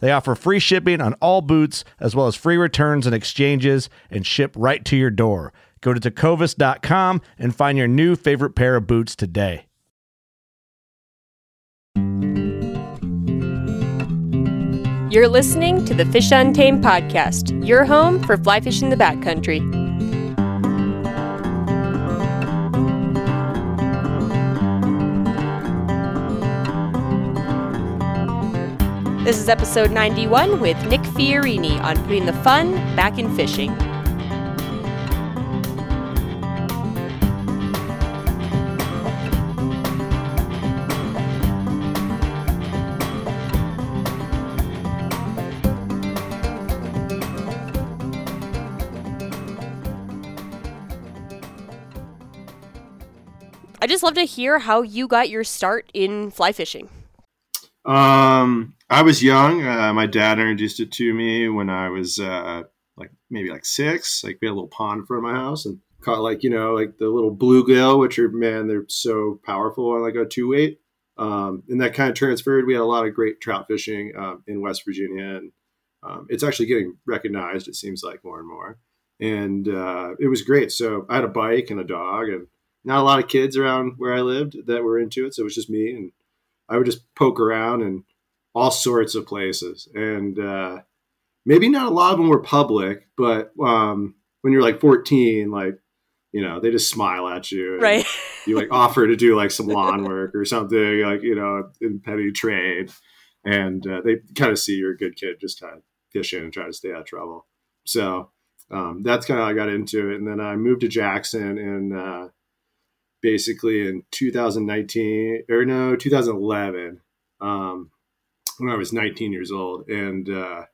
They offer free shipping on all boots, as well as free returns and exchanges, and ship right to your door. Go to tecovas.com and find your new favorite pair of boots today. You're listening to the Fish Untamed podcast, your home for fly fishing the backcountry. This is episode 91 with Nick Fiorini on putting the fun back in fishing. I just love to hear how you got your start in fly fishing. Um, I was young. Uh, my dad introduced it to me when I was uh, like maybe like six. Like we had a little pond in front of my house and caught like you know like the little bluegill, which are man they're so powerful on like a two weight. Um, and that kind of transferred. We had a lot of great trout fishing um, in West Virginia, and um, it's actually getting recognized. It seems like more and more, and uh, it was great. So I had a bike and a dog, and not a lot of kids around where I lived that were into it. So it was just me, and I would just poke around and all sorts of places. And uh, maybe not a lot of them were public, but um, when you're like 14, like, you know, they just smile at you. Right. you like offer to do like some lawn work or something, like, you know, in petty trade. And uh, they kind of see you're a good kid, just kind of fish in and try to stay out of trouble. So um, that's kind of how I got into it. And then I moved to Jackson and uh, basically in 2019 or no, 2011. Um, when I was 19 years old, and uh,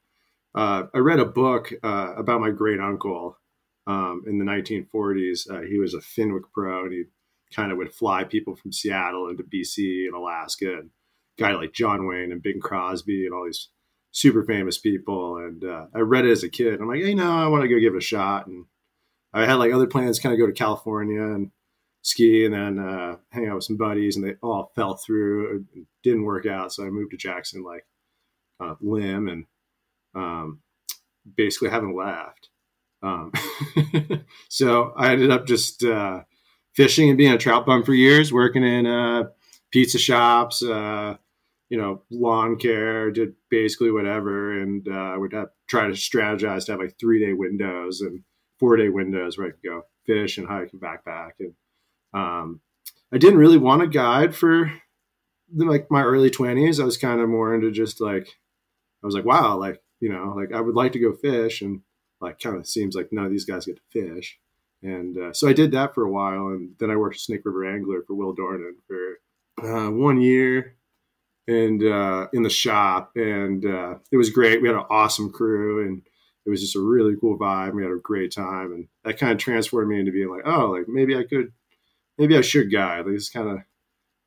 uh, I read a book uh, about my great uncle um, in the 1940s. Uh, he was a Fenwick pro, and he kind of would fly people from Seattle into BC and Alaska, and guy like John Wayne and Bing Crosby and all these super famous people. And uh, I read it as a kid. I'm like, hey, no, I want to go give it a shot. And I had like other plans, kind of go to California and ski and then uh, hang out with some buddies, and they all fell through. It didn't work out, so I moved to Jackson like a limb, and um, basically haven't left. Um, so I ended up just uh, fishing and being a trout bum for years, working in uh, pizza shops, uh, you know, lawn care, did basically whatever, and uh, would have, try to strategize to have like three day windows and four day windows where I could go fish and hike and backpack and um, I didn't really want a guide for the, like my early 20s. I was kind of more into just like, I was like, wow, like, you know, like I would like to go fish and like kind of seems like none of these guys get to fish. And uh, so I did that for a while. And then I worked Snake River Angler for Will Dornan for uh, one year and uh, in the shop. And uh, it was great. We had an awesome crew and it was just a really cool vibe. We had a great time. And that kind of transformed me into being like, oh, like maybe I could maybe I should guide. Like, it's kind of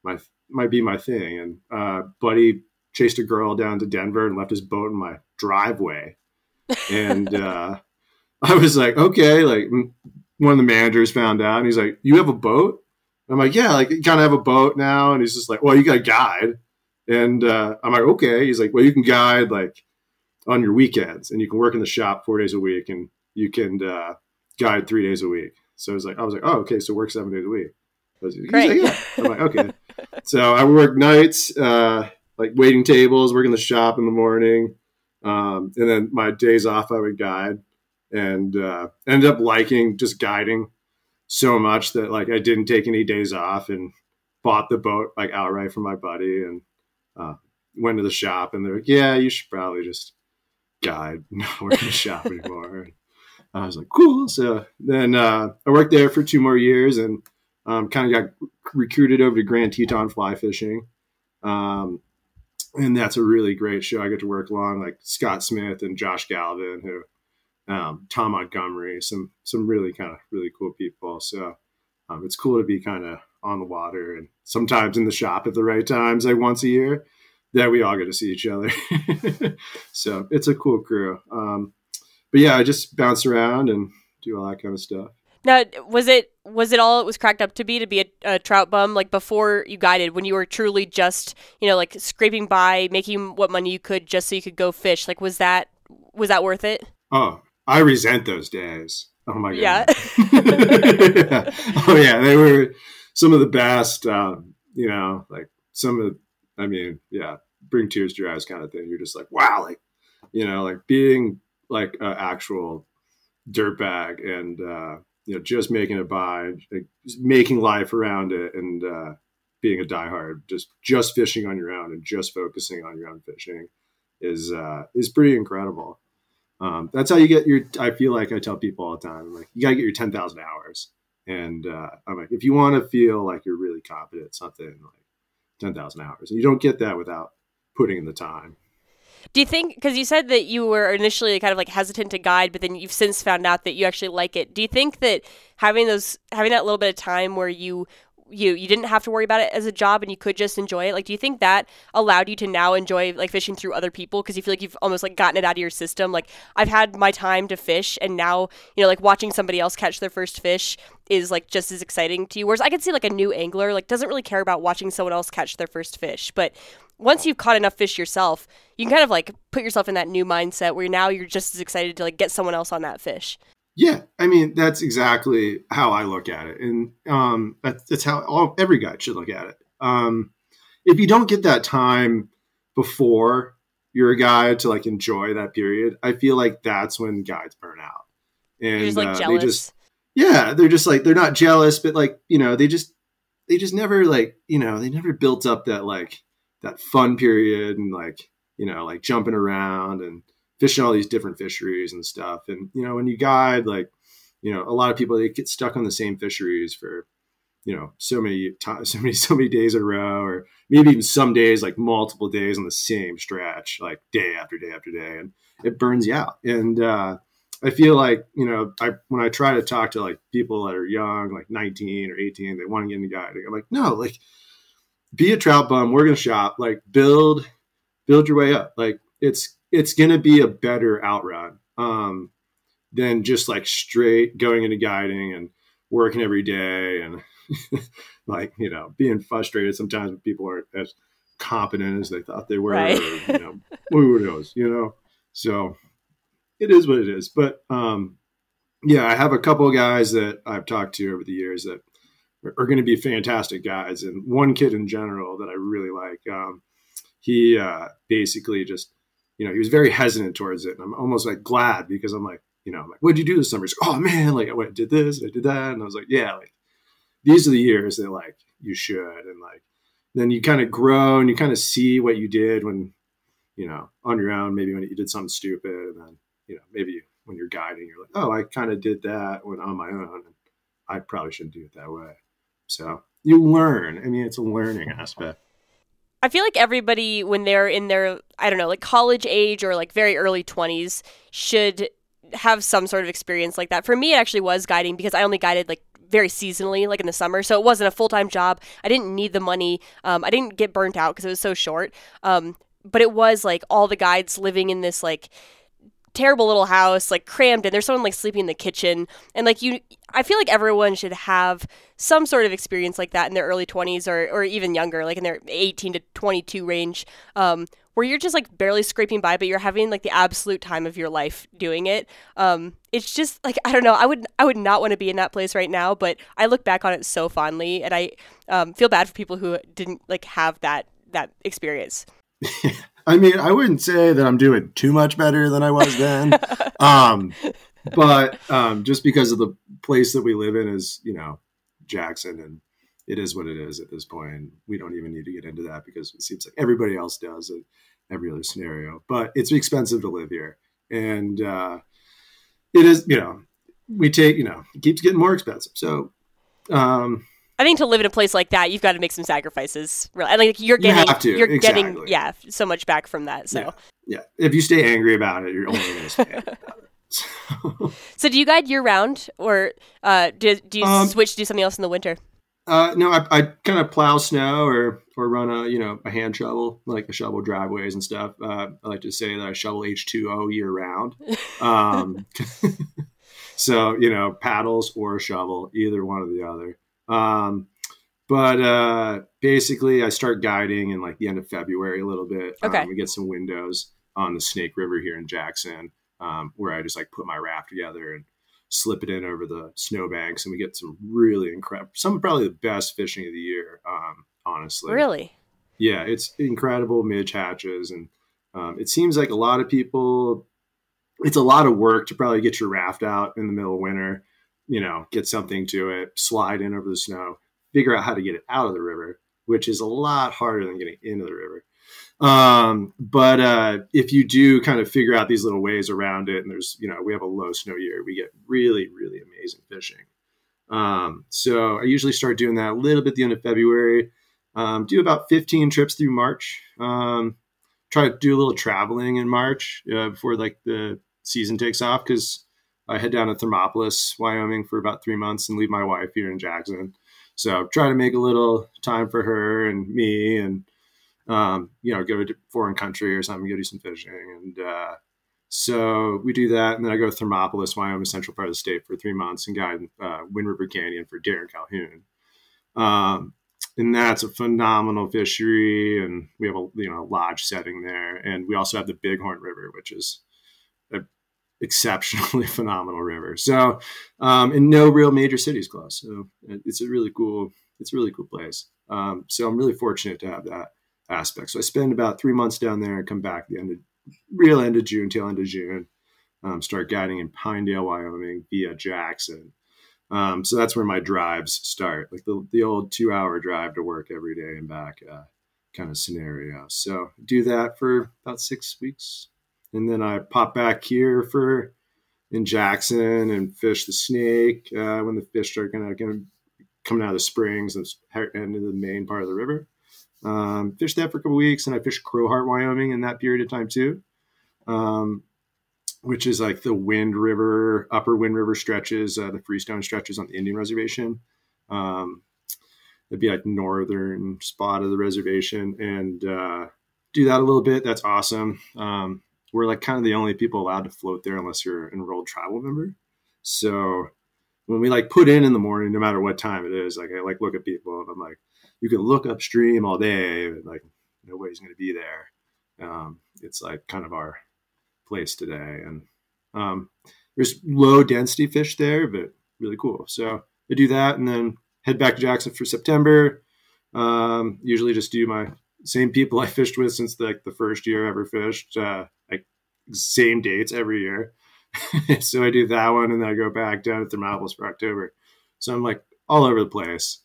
my might be my thing. And uh, buddy chased a girl down to Denver and left his boat in my driveway. And uh, I was like, okay, like one of the managers found out and he's like, you have a boat? I'm like, yeah, like you kind of have a boat now. And he's just like, well, you got a guide. And uh, I'm like, okay. He's like, well, you can guide like on your weekends and you can work in the shop four days a week and you can uh, guide three days a week. So I was like, I was like, oh, okay. So work seven days a week. Was, Great. Like, yeah. I'm like, okay. so I work nights, uh, like waiting tables, work in the shop in the morning. Um, and then my days off, I would guide and uh, ended up liking just guiding so much that like I didn't take any days off and bought the boat like outright from my buddy and uh, went to the shop and they're like, yeah, you should probably just guide, not work in the shop anymore. I was like, cool. So then uh, I worked there for two more years and um, kind of got recruited over to Grand Teton fly fishing. Um, and that's a really great show. I get to work along like Scott Smith and Josh Galvin, who um, Tom Montgomery, some some really kind of really cool people. So um, it's cool to be kind of on the water and sometimes in the shop at the right times, like once a year, that we all get to see each other. so it's a cool crew. Um, but yeah, I just bounce around and do all that kind of stuff. Now, was it was it all it was cracked up to be to be a, a, trout bum like before you guided when you were truly just you know like scraping by, making what money you could just so you could go fish? Like was that was that worth it? Oh, I resent those days. Oh my god. Yeah. yeah. Oh yeah, they were some of the best. Um, you know, like some of. The, I mean, yeah, bring tears to your eyes kind of thing. You're just like, wow, like, you know, like being like an actual dirtbag and uh, you know just making it by, like, making life around it, and uh, being a diehard, just just fishing on your own and just focusing on your own fishing is uh, is pretty incredible. Um, that's how you get your. I feel like I tell people all the time, like you gotta get your ten thousand hours, and uh, I'm like, if you want to feel like you're really competent, something like ten thousand hours, and you don't get that without putting in the time. Do you think because you said that you were initially kind of like hesitant to guide, but then you've since found out that you actually like it? Do you think that having those having that little bit of time where you you you didn't have to worry about it as a job and you could just enjoy it like do you think that allowed you to now enjoy like fishing through other people? Because you feel like you've almost like gotten it out of your system. Like i've had my time to fish and now you know like watching somebody else catch their first fish is like just as exciting to you. Whereas i could see like a new angler like doesn't really care about watching someone else catch their first fish but once you've caught enough fish yourself you can kind of like put yourself in that new mindset where now you're just as excited to like get someone else on that fish. Yeah, I mean that's exactly how I look at it, and um, that's, that's how all, every guy should look at it. Um, if you don't get that time before you're a guy to like enjoy that period, I feel like that's when guys burn out, and just, like, uh, they just yeah, they're just like they're not jealous, but like you know they just they just never like you know they never built up that like that fun period and like you know like jumping around and fishing all these different fisheries and stuff. And you know, when you guide, like you know, a lot of people they get stuck on the same fisheries for you know so many times, so many so many days in a row, or maybe even some days like multiple days on the same stretch, like day after day after day, and it burns you out. And uh, I feel like you know, I when I try to talk to like people that are young, like 19 or 18, they want to get into guiding. I'm like, no, like be a trout bum, work in a shop, like build build your way up. Like it's it's going to be a better outrun um, than just like straight going into guiding and working every day and like you know being frustrated sometimes when people aren't as competent as they thought they were. Right. Or, you know, who knows? You know, so it is what it is. But um, yeah, I have a couple of guys that I've talked to over the years that are going to be fantastic guys, and one kid in general that I really like. Um, he uh, basically just you know, he was very hesitant towards it. And I'm almost like glad because I'm like, you know, I'm like, what'd you do this summer? He's like, oh man, like I went did this, I did that. And I was like, yeah, like these are the years that like you should. And like, then you kind of grow and you kind of see what you did when, you know, on your own, maybe when you did something stupid. And then, you know, maybe when you're guiding, you're like, oh, I kind of did that when on my own. I probably shouldn't do it that way. So you learn. I mean, it's a learning aspect. I feel like everybody, when they're in their, I don't know, like college age or like very early 20s, should have some sort of experience like that. For me, it actually was guiding because I only guided like very seasonally, like in the summer. So it wasn't a full time job. I didn't need the money. Um, I didn't get burnt out because it was so short. Um, but it was like all the guides living in this like terrible little house, like crammed in. There's someone like sleeping in the kitchen, and like you, I feel like everyone should have some sort of experience like that in their early 20s or or even younger, like in their 18 to 22 range, um, where you're just like barely scraping by, but you're having like the absolute time of your life doing it. Um, it's just like I don't know. I would I would not want to be in that place right now, but I look back on it so fondly, and I um, feel bad for people who didn't like have that that experience. I mean, I wouldn't say that I'm doing too much better than I was then. um, but um, just because of the place that we live in is, you know, Jackson, and it is what it is at this point. We don't even need to get into that because it seems like everybody else does in every other scenario. But it's expensive to live here, and uh, it is, you know, we take, you know, it keeps getting more expensive. So, um, I think to live in a place like that, you've got to make some sacrifices. Really, and like you're getting, you are exactly. getting, yeah, so much back from that. So, yeah. yeah. If you stay angry about it, you're only going to stay angry about it. So. so, do you guide year round, or uh, do do you um, switch to do something else in the winter? Uh, no, I, I kind of plow snow or or run a you know a hand shovel, like a shovel driveways and stuff. Uh, I like to say that I shovel H two O year round. Um, so you know paddles or a shovel, either one or the other. Um, but uh, basically, I start guiding in like the end of February a little bit. Okay. Um, we get some windows on the Snake River here in Jackson, um, where I just like put my raft together and slip it in over the snowbanks, and we get some really incredible, some probably the best fishing of the year. Um, honestly, really, yeah, it's incredible midge hatches, and um, it seems like a lot of people. It's a lot of work to probably get your raft out in the middle of winter you know, get something to it, slide in over the snow, figure out how to get it out of the river, which is a lot harder than getting into the river. Um, but uh, if you do kind of figure out these little ways around it, and there's, you know, we have a low snow year, we get really, really amazing fishing. Um, so I usually start doing that a little bit the end of February. Um, do about 15 trips through March. Um, try to do a little traveling in March uh, before like the season takes off because I head down to Thermopolis, Wyoming for about three months and leave my wife here in Jackson. So try to make a little time for her and me and, um, you know, go to a foreign country or something, go do some fishing. And uh, so we do that. And then I go to Thermopolis, Wyoming, central part of the state for three months and guide uh, Wind River Canyon for Darren Calhoun. Um, and that's a phenomenal fishery. And we have a, you know, lodge setting there. And we also have the Bighorn River, which is exceptionally phenomenal river. So, um, and no real major cities close. So it's a really cool, it's a really cool place. Um, so I'm really fortunate to have that aspect. So I spend about three months down there and come back the end of real end of June, tail end of June. Um, start guiding in Pinedale, Wyoming via Jackson. Um, so that's where my drives start, like the, the old two hour drive to work every day and back uh, kind of scenario. So do that for about six weeks, and then I pop back here for in Jackson and fish the snake uh, when the fish are kind of coming out of the springs and into the main part of the river. Um, fish that for a couple weeks, and I fished Crowheart, Wyoming, in that period of time too, um, which is like the Wind River, Upper Wind River stretches, uh, the Freestone stretches on the Indian Reservation. Um, it'd be like northern spot of the reservation, and uh, do that a little bit. That's awesome. Um, we're like kind of the only people allowed to float there unless you're an enrolled tribal member. So when we like put in in the morning, no matter what time it is, like I like look at people and I'm like, you can look upstream all day, like nobody's going to be there. Um, it's like kind of our place today, and um, there's low density fish there, but really cool. So I do that, and then head back to Jackson for September. Um, usually just do my same people I fished with since the, like the first year I ever fished. Uh, same dates every year. so I do that one and then I go back down to Thermopolis for October. So I'm like all over the place.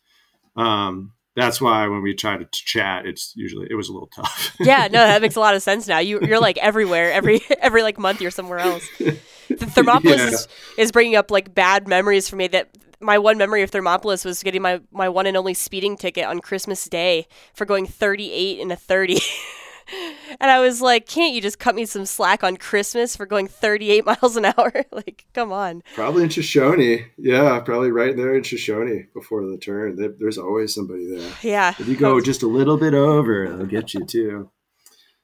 Um, that's why when we try to chat, it's usually it was a little tough. yeah, no, that makes a lot of sense now. You you're like everywhere, every every like month you're somewhere else. The Thermopolis yeah. is, is bringing up like bad memories for me. That my one memory of Thermopolis was getting my my one and only speeding ticket on Christmas Day for going 38 in a 30. And I was like, can't you just cut me some slack on Christmas for going 38 miles an hour? like, come on. Probably in Shoshoni. Yeah, probably right there in Shoshoni before the turn. There's always somebody there. Yeah. If you go just a little bit over, they'll get you too.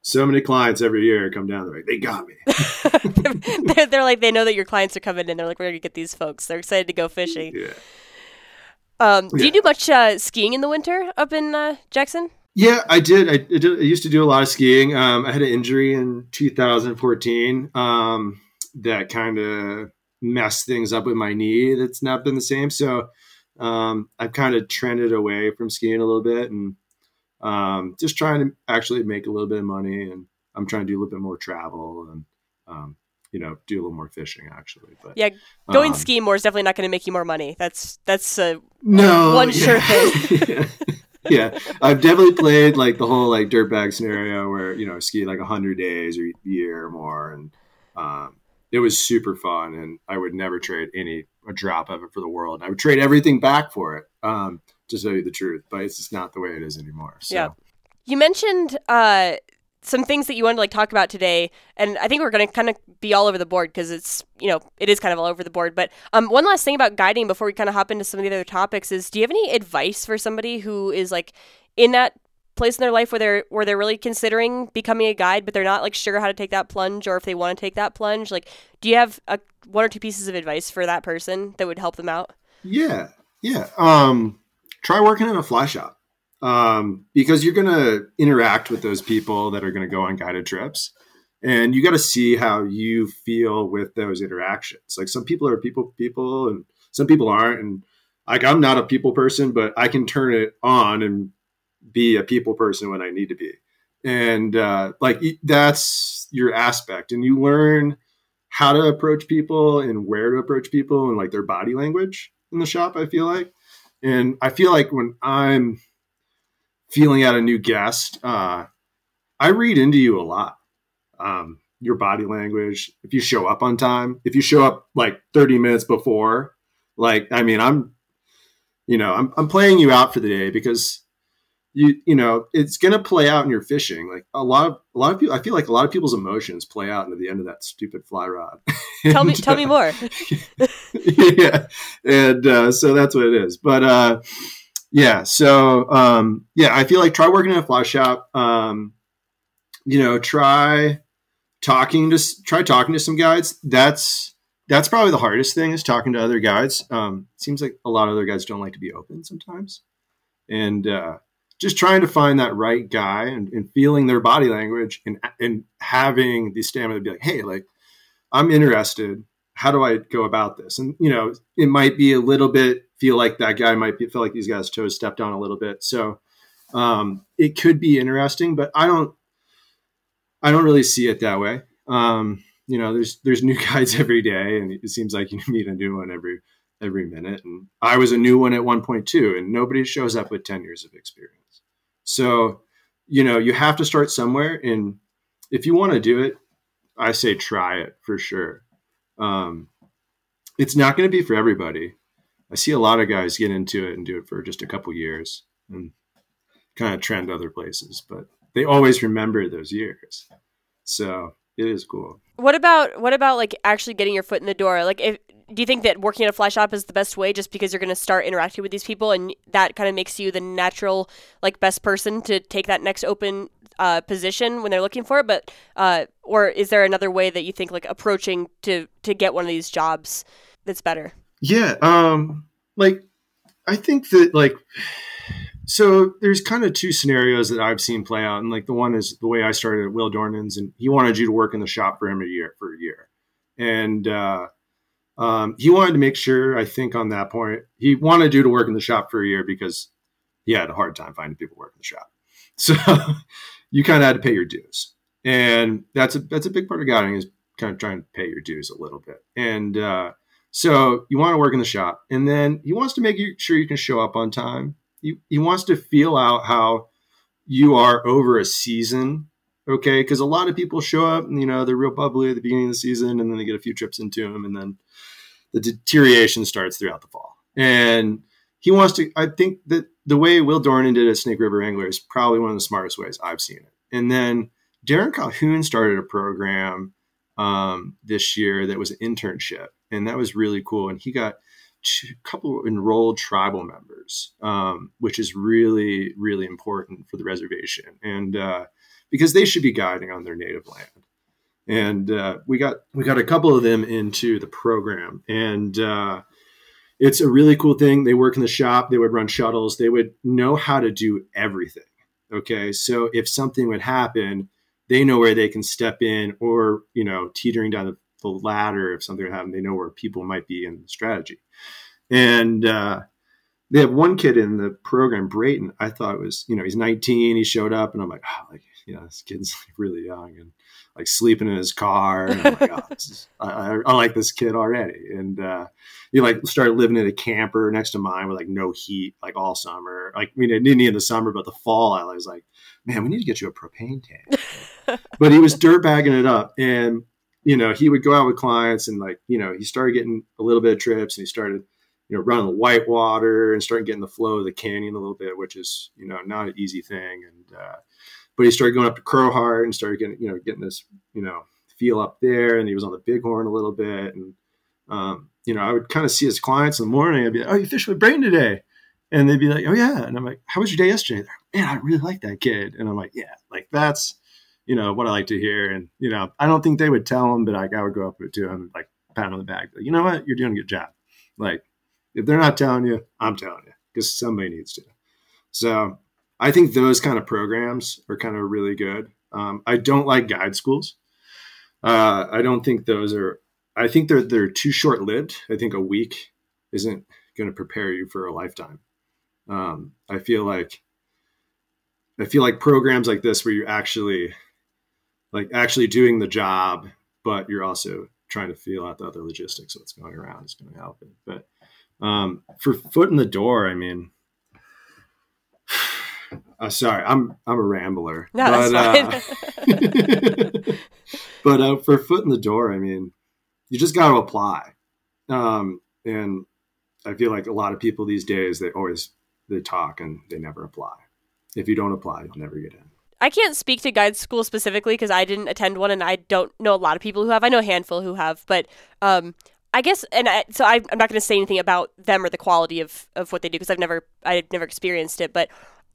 so many clients every year come down. They're like, they got me. they're, they're like they know that your clients are coming in. They're like, we're gonna get these folks. They're excited to go fishing. Yeah. Um, do Yeah. you do much uh, skiing in the winter up in uh, Jackson? Yeah, I did. I, I did. I used to do a lot of skiing. Um, I had an injury in 2014 um, that kind of messed things up with my knee. That's not been the same. So um, I've kind of trended away from skiing a little bit and um, just trying to actually make a little bit of money. And I'm trying to do a little bit more travel and um, you know do a little more fishing actually. But Yeah, Going um, skiing more is definitely not going to make you more money. That's that's uh, No, One sure yeah. yeah, I've definitely played like the whole like dirtbag scenario where you know ski like hundred days or year or more, and um, it was super fun. And I would never trade any a drop of it for the world. I would trade everything back for it. Um, to tell you the truth, but it's just not the way it is anymore. So. Yeah. You mentioned uh, some things that you wanted to like talk about today, and I think we're going to kind of be all over the board because it's you know it is kind of all over the board. But um, one last thing about guiding before we kind of hop into some of the other topics is: Do you have any advice for somebody who is like in that place in their life where they're where they're really considering becoming a guide, but they're not like sure how to take that plunge or if they want to take that plunge? Like, do you have a one or two pieces of advice for that person that would help them out? Yeah, yeah. Um, try working in a fly shop um, because you're going to interact with those people that are going to go on guided trips, and you got to see how you feel with those interactions. Like some people are people people, and some people aren't. And like I'm not a people person, but I can turn it on and be a people person when I need to be. And uh, like that's your aspect, and you learn how to approach people and where to approach people and like their body language in the shop. I feel like, and I feel like when I'm feeling out a new guest, uh, I read into you a lot. Um, your body language, if you show up on time, if you show up like 30 minutes before, like, I mean, I'm, you know, I'm, I'm playing you out for the day because you, you know, it's going to play out in your fishing. Like a lot of, a lot of people, I feel like a lot of people's emotions play out into the end of that stupid fly rod. Tell me, And, tell me uh, more. yeah and uh, so that's what it is but uh yeah so um yeah i feel like try working in a fly shop um you know try talking to try talking to some guides. That's that's probably the hardest thing is talking to other guides. Um seems like a lot of other guys don't like to be open sometimes. And uh just trying to find that right guy and, and feeling their body language and and having the stamina to be like hey like i'm interested. How do I go about this? And you know, it might be a little bit feel like that guy might be, feel like these guys' toes stepped on a little bit. So um, it could be interesting, but I don't, I don't really see it that way. Um, you know, there's there's new guides every day, and it seems like you meet a new one every every minute. And I was a new one at one point too, and nobody shows up with ten years of experience. So you know, you have to start somewhere, and if you want to do it, I say try it for sure um, it's not going to be for everybody. I see a lot of guys get into it and do it for just a couple years and kind of trend other places, but they always remember those years. So it is cool. What about what about like actually getting your foot in the door? Like, if do you think that working at a fly shop is the best way, just because you're going to start interacting with these people, and that kind of makes you the natural like best person to take that next open uh, position when they're looking for it? But uh, or is there another way that you think like approaching to to get one of these jobs that's better? Yeah. Um, like I think that like so there's kind of two scenarios that I've seen play out. And like the one is the way I started at Will Dornan's and he wanted you to work in the shop for him a year for a year. And uh um, he wanted to make sure, I think, on that point, he wanted you to work in the shop for a year because he had a hard time finding people work in the shop. So you kind of had to pay your dues, and that's a that's a big part of guiding is kind of trying to pay your dues a little bit. And uh, so you want to work in the shop, and then he wants to make sure you can show up on time. He he wants to feel out how you are over a season okay? Because a lot of people show up and you know they're real bubbly at the beginning of the season and then they get a few trips into them and then the deterioration starts throughout the fall. And he wants to i think that the way will dornan did at snake river angler is probably one of the smartest ways i've seen it. And then darren calhoun started a program um, this year that was an internship and that was really cool and he got a couple enrolled tribal members um, which is really really important for the reservation and uh, because they should be guiding on their native land. And uh, we got we got a couple of them into the program, and uh, it's a really cool thing. They work in the shop. They would run shuttles. They would know how to do everything. Okay, so if something would happen, they know where they can step in, or you know, teetering down the, the ladder if something happened. they know where people might be in the strategy. And uh, they have one kid in the program, Brayton. I thought was, you know, he's 19. He showed up, and I'm like, oh, like, you know, this kid's really young and like sleeping in his car. And I'm like, oh, is, I, I, like this kid already. And uh, you like started living in a camper next to mine with like no heat, like all summer. Like, I mean, it didn't in the summer, but the fall, I was like, man, we need to get you a propane tank. but he was dirt bagging it up, and you know, he would go out with clients, and like, you know, he started getting a little bit of trips, and he started you know, running the whitewater and starting getting the flow of the canyon a little bit, which is, you know, not an easy thing. And, uh, but he started going up to Crowheart and started getting, you know, getting this, you know, feel up there. And he was on the bighorn a little bit. And, um, you know, I would kind of see his clients in the morning. I'd be like, oh, you fished with Brain today. And they'd be like, oh, yeah. And I'm like, how was your day yesterday? Like, Man, I really like that kid. And I'm like, yeah, like that's, you know, what I like to hear. And, you know, I don't think they would tell him, but like, I would go up to him, like, pat on the back. Like, you know what? You're doing a good job. Like, if they're not telling you, I'm telling you because somebody needs to. So I think those kind of programs are kind of really good. Um, I don't like guide schools. Uh, I don't think those are. I think they're they're too short lived. I think a week isn't going to prepare you for a lifetime. Um, I feel like I feel like programs like this where you're actually like actually doing the job, but you're also trying to feel out the other logistics of what's going around is going to help it. But um, for foot in the door, I mean, uh, sorry, I'm I'm a rambler. No, but. Uh, but uh, for foot in the door, I mean, you just got to apply. Um, and I feel like a lot of people these days they always they talk and they never apply. If you don't apply, you'll never get in. I can't speak to guide school specifically because I didn't attend one, and I don't know a lot of people who have. I know a handful who have, but um, I guess, and I, so I, am not going to say anything about them or the quality of, of what they do because I've never I've never experienced it. But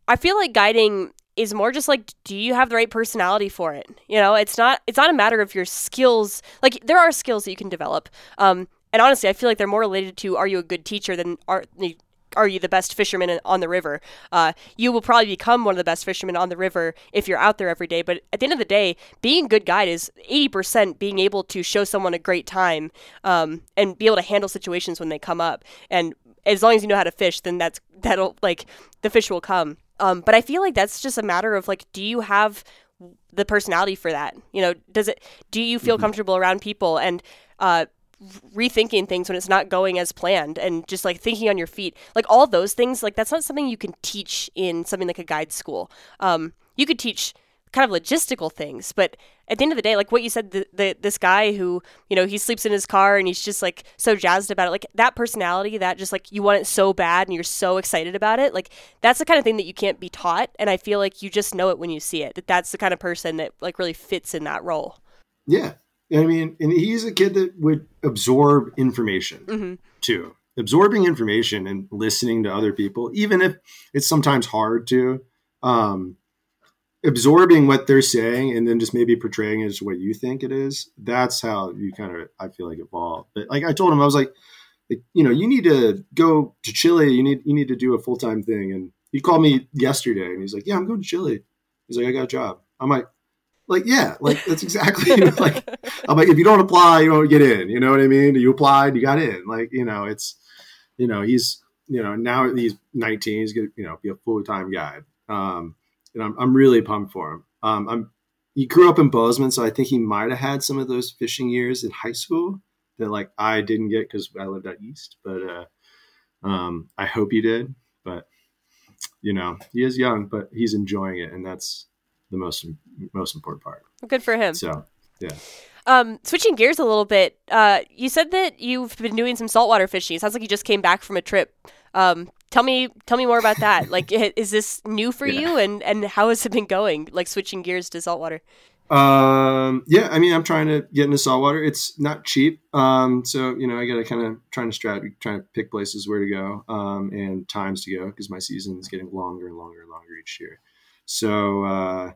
I feel like guiding is more just like, do you have the right personality for it? You know, it's not it's not a matter of your skills. Like there are skills that you can develop. Um, and honestly, I feel like they're more related to are you a good teacher than are are you the best fisherman on the river? Uh, you will probably become one of the best fishermen on the river if you're out there every day. But at the end of the day, being a good guide is 80% being able to show someone a great time um, and be able to handle situations when they come up. And as long as you know how to fish, then that's that'll like the fish will come. Um, but I feel like that's just a matter of like, do you have the personality for that? You know, does it? Do you feel mm-hmm. comfortable around people? And uh, rethinking things when it's not going as planned and just like thinking on your feet. Like all those things like that's not something you can teach in something like a guide school. Um, you could teach kind of logistical things but at the end of the day like what you said the, the, this guy who you know he sleeps in his car and he's just like so jazzed about it like that personality that just like you want it so bad and you're so excited about it like that's the kind of thing that you can't be taught and i feel like you just know it when you see it that that's the kind of person that like really fits in that role. Yeah I mean, and he's a kid that would absorb information mm-hmm. too. Absorbing information and listening to other people, even if it's sometimes hard to, um, absorbing what they're saying and then just maybe portraying it as what you think it is. That's how you kind of, I feel like, evolve. But like I told him, I was like, like, you know, you need to go to Chile. You need you need to do a full time thing. And he called me yesterday, and he's like, "Yeah, I'm going to Chile." He's like, "I got a job." I'm like, like yeah like that's exactly you know, like i'm like if you don't apply you don't get in you know what i mean? You applied you got in. Like you know it's you know he's you know now he's 19 he's gonna you know be a full-time guy. Um and i'm, I'm really pumped for him. Um i'm he grew up in bozeman so i think he might have had some of those fishing years in high school that like i didn't get because i lived out east but uh um i hope he did. But you know he is young but he's enjoying it and that's the most most important part. Good for him. So yeah. Um, switching gears a little bit, uh, you said that you've been doing some saltwater fishing. It sounds like you just came back from a trip. Um, tell me, tell me more about that. like, is this new for yeah. you, and and how has it been going? Like switching gears to saltwater. Um, yeah, I mean, I'm trying to get into saltwater. It's not cheap. Um, so you know, I got to kind of trying to strat, trying to pick places where to go, um, and times to go because my season is getting longer and longer and longer each year. So uh,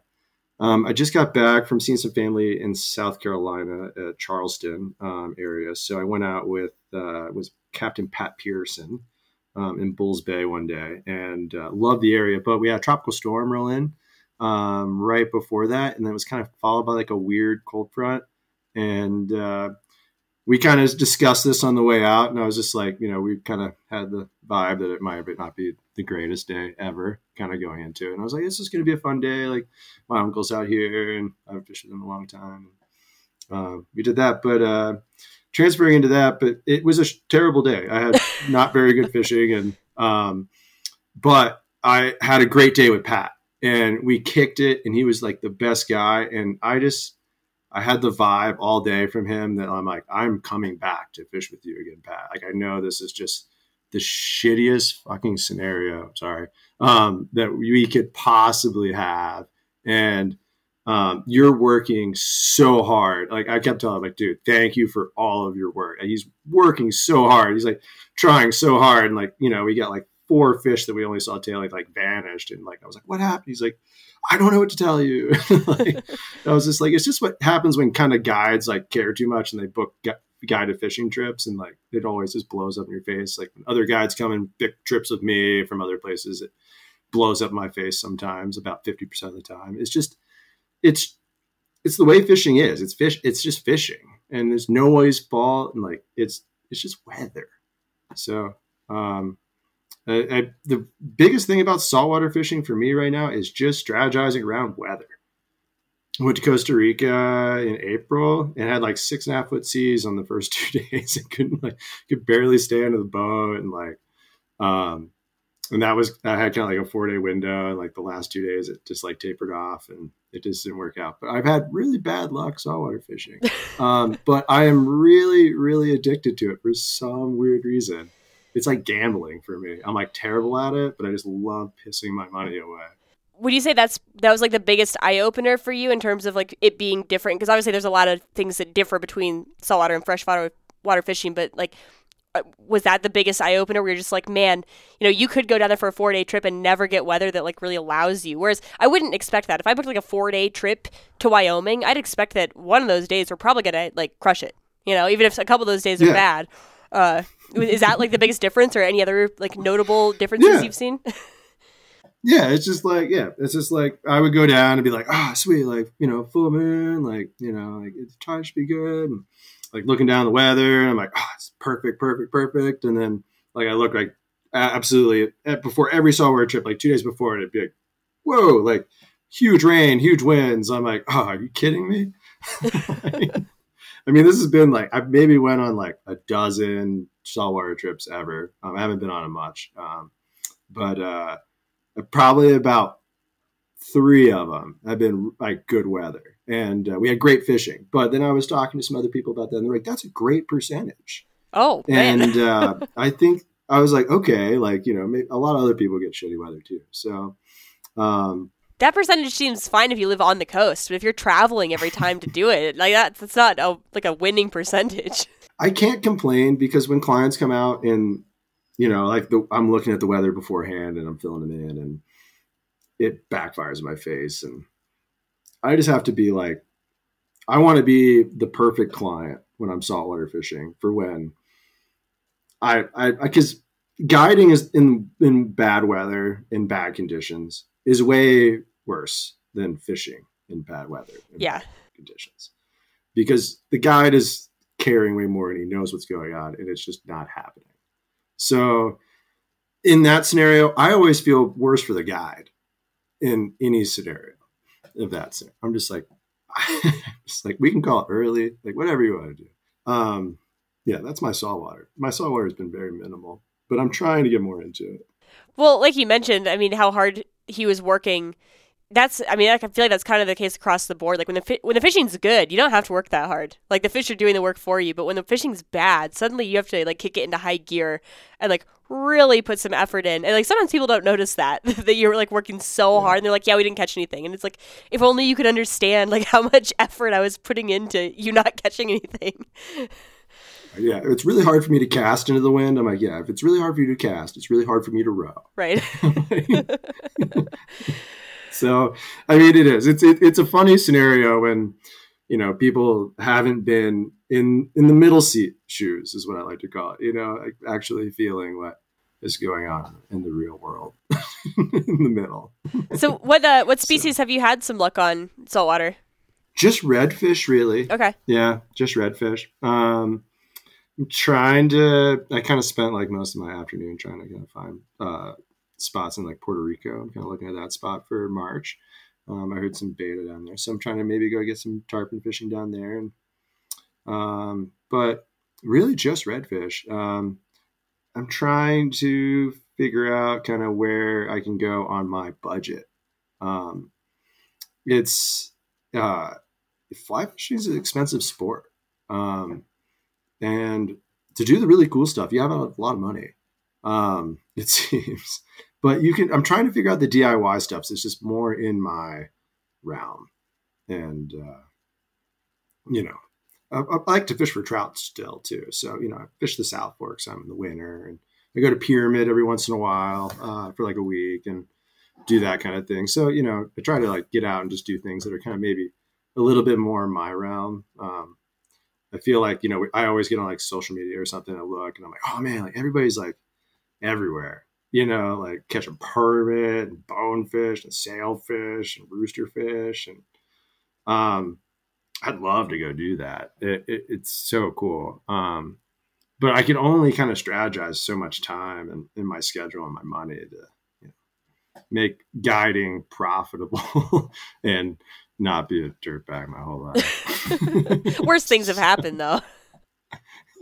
Um, I just got back from seeing some family in South Carolina at Charleston um, area, so I went out with uh, was Captain Pat Pearson um, in Bulls Bay one day, and uh, loved the area. But we had a tropical storm roll in um, right before that, and then it was kind of followed by like a weird cold front, and uh, we kind of discussed this on the way out, and I was just like, you know, we kind of had the vibe that it might not be the greatest day ever, kind of going into it. And I was like, this is going to be a fun day. Like my uncle's out here, and I've fished with him a long time. Uh, we did that, but uh, transferring into that, but it was a sh- terrible day. I had not very good fishing, and um, but I had a great day with Pat, and we kicked it, and he was like the best guy, and I just I had the vibe all day from him that I'm like, I'm coming back to fish with you again, Pat. Like I know this is just the shittiest fucking scenario. Sorry, um, that we could possibly have, and um, you're working so hard. Like I kept telling him, like, dude, thank you for all of your work. And he's working so hard. He's like trying so hard, and like you know, we got like four fish that we only saw tailing like vanished, and like I was like, what happened? He's like I don't know what to tell you. like, I was just like, it's just what happens when kind of guides like care too much and they book gu- guided fishing trips and like it always just blows up in your face. Like when other guides come and pick trips with me from other places, it blows up my face sometimes about 50% of the time. It's just, it's, it's the way fishing is. It's fish. It's just fishing and there's no nobody's fault. And like, it's, it's just weather. So, um, I, the biggest thing about saltwater fishing for me right now is just strategizing around weather. Went to Costa Rica in April and had like six and a half foot seas on the first two days and couldn't like could barely stay under the boat and like um and that was I had kind of like a four day window and like the last two days it just like tapered off and it just didn't work out. But I've had really bad luck saltwater fishing. Um, but I am really, really addicted to it for some weird reason it's like gambling for me. I'm like terrible at it, but I just love pissing my money away. Would you say that's that was like the biggest eye opener for you in terms of like it being different? Because obviously there's a lot of things that differ between saltwater and freshwater water fishing, but like uh, was that the biggest eye opener where you're just like, man, you know, you could go down there for a four day trip and never get weather that like really allows you. Whereas I wouldn't expect that. If I booked like a four day trip to Wyoming, I'd expect that one of those days we're probably gonna like crush it. You know, even if a couple of those days are yeah. bad. Uh, is that like the biggest difference, or any other like notable differences yeah. you've seen? yeah, it's just like yeah, it's just like I would go down and be like, ah, oh, sweet, like you know, full moon, like you know, like the time should be good. And, like looking down the weather, and I'm like, oh, it's perfect, perfect, perfect. And then like I look like absolutely before every saltwater trip, like two days before, it'd be like, whoa, like huge rain, huge winds. I'm like, oh, are you kidding me? I mean, this has been like I maybe went on like a dozen saltwater trips ever. Um, I haven't been on it much, um, but uh, probably about three of them have been like good weather, and uh, we had great fishing. But then I was talking to some other people about that, and they're like, "That's a great percentage." Oh, and uh, I think I was like, okay, like you know, a lot of other people get shitty weather too. So, um, that percentage seems fine if you live on the coast, but if you're traveling every time to do it, like that's that's not a, like a winning percentage. I can't complain because when clients come out and you know, like the, I'm looking at the weather beforehand and I'm filling them in, and it backfires in my face, and I just have to be like, I want to be the perfect client when I'm saltwater fishing for when I I because guiding is in in bad weather in bad conditions is way worse than fishing in bad weather. yeah. Bad conditions. Because the guide is caring way more and he knows what's going on and it's just not happening. So in that scenario, I always feel worse for the guide in any scenario of that. Scenario. I'm just like, just like we can call it early, like whatever you want to do. Um, yeah, that's my saltwater. My saltwater has been very minimal, but I'm trying to get more into it. Well, like you mentioned, I mean, how hard he was working that's I mean I feel like that's kind of the case across the board. Like when the fi- when the fishing's good, you don't have to work that hard. Like the fish are doing the work for you. But when the fishing's bad, suddenly you have to like kick it into high gear and like really put some effort in. And like sometimes people don't notice that that you're like working so hard and they're like, yeah, we didn't catch anything. And it's like if only you could understand like how much effort I was putting into you not catching anything. yeah, it's really hard for me to cast into the wind. I'm like, yeah, if it's really hard for you to cast, it's really hard for me to row. Right. So I mean, it is. It's it, it's a funny scenario when you know people haven't been in in the middle seat shoes is what I like to call it. You know, like actually feeling what is going on in the real world in the middle. So what uh, what species so. have you had some luck on saltwater? Just redfish, really. Okay. Yeah, just redfish. Um, I'm trying to. I kind of spent like most of my afternoon trying to kind of find uh, spots in like Puerto Rico. I'm kind of looking at that spot for March. Um, I heard some betta down there, so I'm trying to maybe go get some tarpon fishing down there. And um, but really just redfish. Um, I'm trying to figure out kind of where I can go on my budget. Um, it's uh, fly fishing is an expensive sport, um, and to do the really cool stuff, you have a lot of money. Um, it seems, but you can. I'm trying to figure out the DIY stuff. So it's just more in my realm, and uh, you know, I, I, like to fish for trout still too. So you know, I fish the South Fork some in the winter, and I go to Pyramid every once in a while uh, for like a week and do that kind of thing. So you know, I try to like get out and just do things that are kind of maybe a little bit more in my realm. Um, I feel like you know I always get on like social media or something. I look and I'm like, oh man, like everybody's like everywhere you know, like catching permit and bonefish and sailfish and roosterfish. And um, I'd love to go do that. It, it, it's so cool. Um, but I can only kind of strategize so much time and in, in my schedule and my money to you know, make guiding profitable and not be a dirtbag my whole life. Worst things have happened though.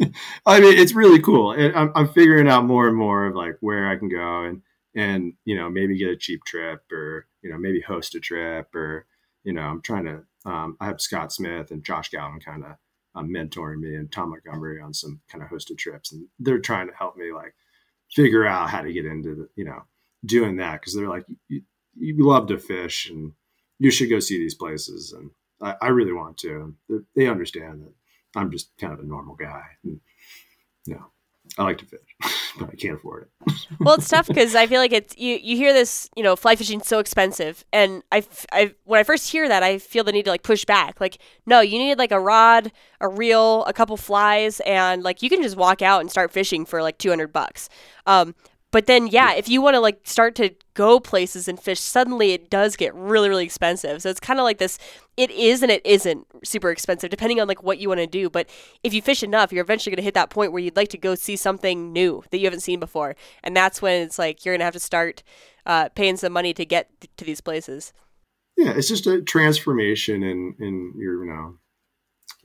I mean, it's really cool. I'm, I'm figuring out more and more of like where I can go and and you know maybe get a cheap trip or you know maybe host a trip or you know I'm trying to. Um, I have Scott Smith and Josh Galvin kind of um, mentoring me and Tom Montgomery on some kind of hosted trips, and they're trying to help me like figure out how to get into the you know doing that because they're like you, you love to fish and you should go see these places and I, I really want to. They understand that I'm just kind of a normal guy. And, you know, I like to fish, but I can't afford it. well, it's tough because I feel like it's you. You hear this, you know, fly fishing so expensive, and I, I when I first hear that, I feel the need to like push back. Like, no, you need like a rod, a reel, a couple flies, and like you can just walk out and start fishing for like two hundred bucks. Um, but then, yeah, if you want to like start to go places and fish, suddenly it does get really, really expensive. So it's kind of like this it is and it isn't super expensive, depending on like what you want to do. But if you fish enough, you're eventually going to hit that point where you'd like to go see something new that you haven't seen before. And that's when it's like you're going to have to start uh, paying some money to get to these places. Yeah, it's just a transformation in, in your, you know,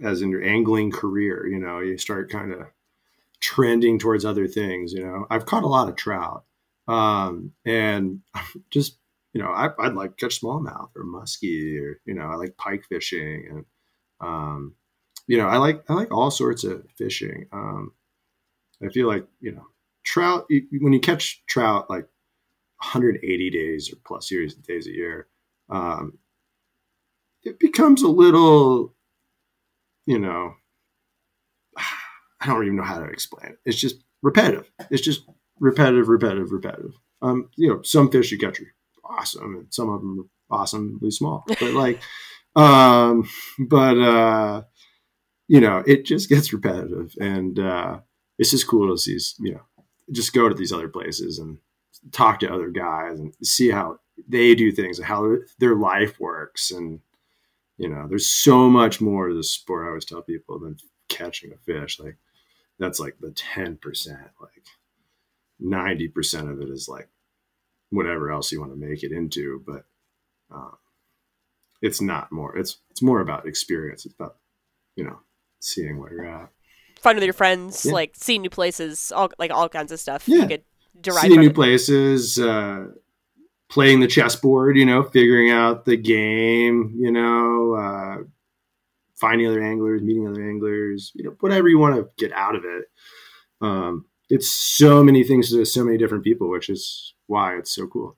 as in your angling career, you know, you start kind of trending towards other things. You know, I've caught a lot of trout, um, and just you know, I, would like catch smallmouth or muskie, or you know, I like pike fishing, and um, you know, I like I like all sorts of fishing. Um, I feel like you know, trout when you catch trout like 180 days or plus years days a year, um, it becomes a little, you know, I don't even know how to explain it. It's just repetitive. It's just repetitive, repetitive, repetitive. Um, you know, some fish you catch are awesome, and some of them are awesomely small. But like, um, but uh, you know, it just gets repetitive, and uh, it's just cool to see. You know, just go to these other places and talk to other guys and see how they do things and how their life works and you know there's so much more to the sport i always tell people than catching a fish like that's like the 10%. Like 90% of it is like whatever else you want to make it into. But um, it's not more, it's, it's more about experience. It's about, you know, seeing where you're at. Fun with your friends, yeah. like seeing new places, all like all kinds of stuff. Yeah. You could derive seeing new it. places, uh, playing the chessboard, you know, figuring out the game, you know, uh, finding other anglers, meeting other anglers, you know, whatever you want to get out of it. Um, it's so many things to so many different people, which is why it's so cool.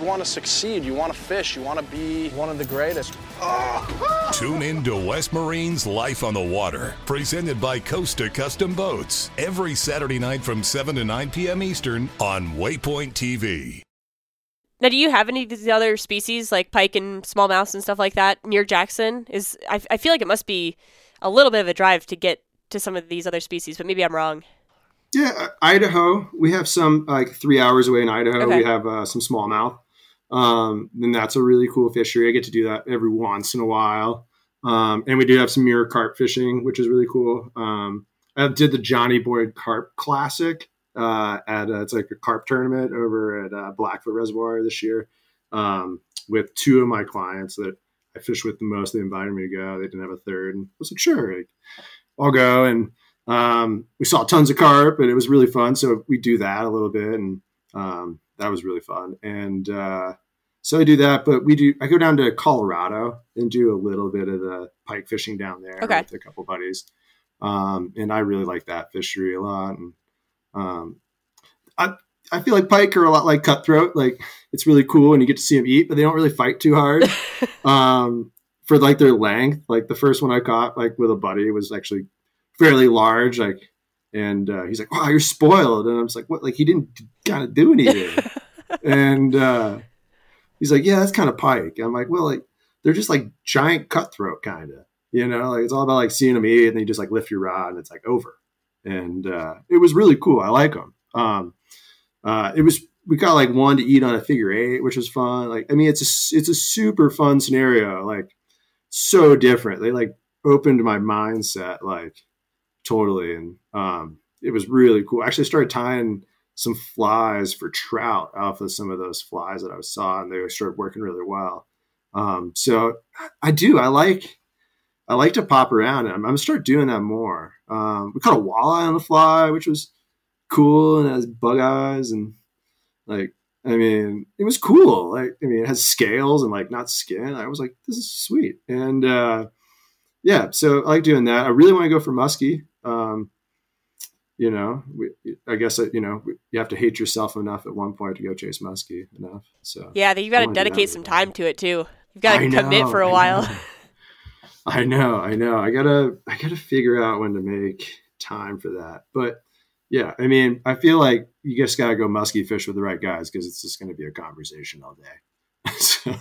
You want to succeed, you want to fish, you want to be one of the greatest. Tune in to West Marine's Life on the Water, presented by Costa Custom Boats, every Saturday night from 7 to 9 p.m. Eastern on Waypoint TV. Now, do you have any of these other species like pike and smallmouth and stuff like that near Jackson? Is I, I feel like it must be a little bit of a drive to get to some of these other species, but maybe I'm wrong. Yeah, uh, Idaho. We have some like three hours away in Idaho. Okay. We have uh, some smallmouth. Um, that's a really cool fishery. I get to do that every once in a while. Um, and we do have some mirror carp fishing, which is really cool. Um, I did the Johnny Boyd Carp Classic uh, at uh, it's like a carp tournament over at uh, Blackfoot Reservoir this year um, with two of my clients that I fish with the most. They invited me to go. They didn't have a third, and I was like, sure, like, I'll go. And um, we saw tons of carp, and it was really fun. So we do that a little bit, and um, that was really fun. And uh, so I do that, but we do. I go down to Colorado and do a little bit of the pike fishing down there Okay. with a couple buddies, um, and I really like that fishery a lot. And um, I I feel like pike are a lot like cutthroat. Like it's really cool and you get to see them eat, but they don't really fight too hard. um, for like their length, like the first one I caught, like with a buddy, was actually fairly large. Like, and uh, he's like, "Wow, you're spoiled," and I'm just like, "What?" Like he didn't kind of do anything. and uh, he's like, "Yeah, that's kind of pike." I'm like, "Well, like they're just like giant cutthroat, kind of. You know, like it's all about like seeing them eat, and then you just like lift your rod, and it's like over." And uh, it was really cool. I like them. Um, uh, it was we got like one to eat on a figure eight, which was fun. Like, I mean, it's a it's a super fun scenario. Like, so different. They like opened my mindset like totally, and um, it was really cool. I actually started tying some flies for trout off of some of those flies that I saw, and they started working really well. Um, so I do. I like I like to pop around, and I'm, I'm gonna start doing that more. Um, we caught a walleye on the fly, which was cool, and it has bug eyes, and like I mean, it was cool. Like I mean, it has scales and like not skin. I was like, this is sweet, and uh, yeah. So I like doing that. I really want to go for muskie. Um, you know, we, I guess you know you have to hate yourself enough at one point to go chase muskie enough. So Yeah, you got to wanna do that dedicate some time to it too. You've got to commit for a I while. know. I know, I know. I gotta, I gotta figure out when to make time for that. But yeah, I mean, I feel like you just gotta go musky fish with the right guys because it's just going to be a conversation all day. so,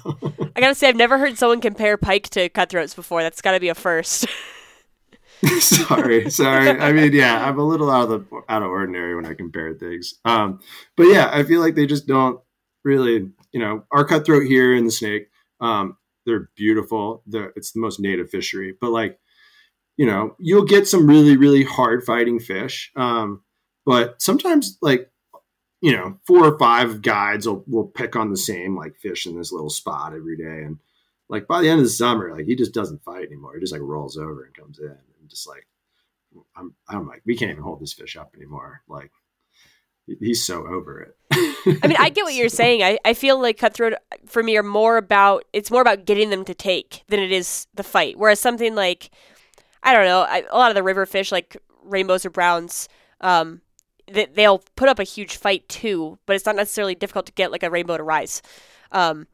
I gotta say, I've never heard someone compare pike to cutthroats before. That's got to be a first. sorry, sorry. I mean, yeah, I'm a little out of the out of ordinary when I compare things. Um, but yeah, I feel like they just don't really, you know, our cutthroat here in the snake. Um, they're beautiful. They're, it's the most native fishery, but like, you know, you'll get some really, really hard fighting fish. Um, but sometimes like, you know, four or five guides will, will pick on the same like fish in this little spot every day. And like by the end of the summer, like he just doesn't fight anymore. He just like rolls over and comes in just like, I'm, I'm like, we can't even hold this fish up anymore. Like he's so over it. I mean, I get what you're saying. I, I feel like cutthroat for me are more about it's more about getting them to take than it is the fight. Whereas something like I don't know, I, a lot of the river fish like rainbows or browns, um, they, they'll put up a huge fight too, but it's not necessarily difficult to get like a rainbow to rise. Um,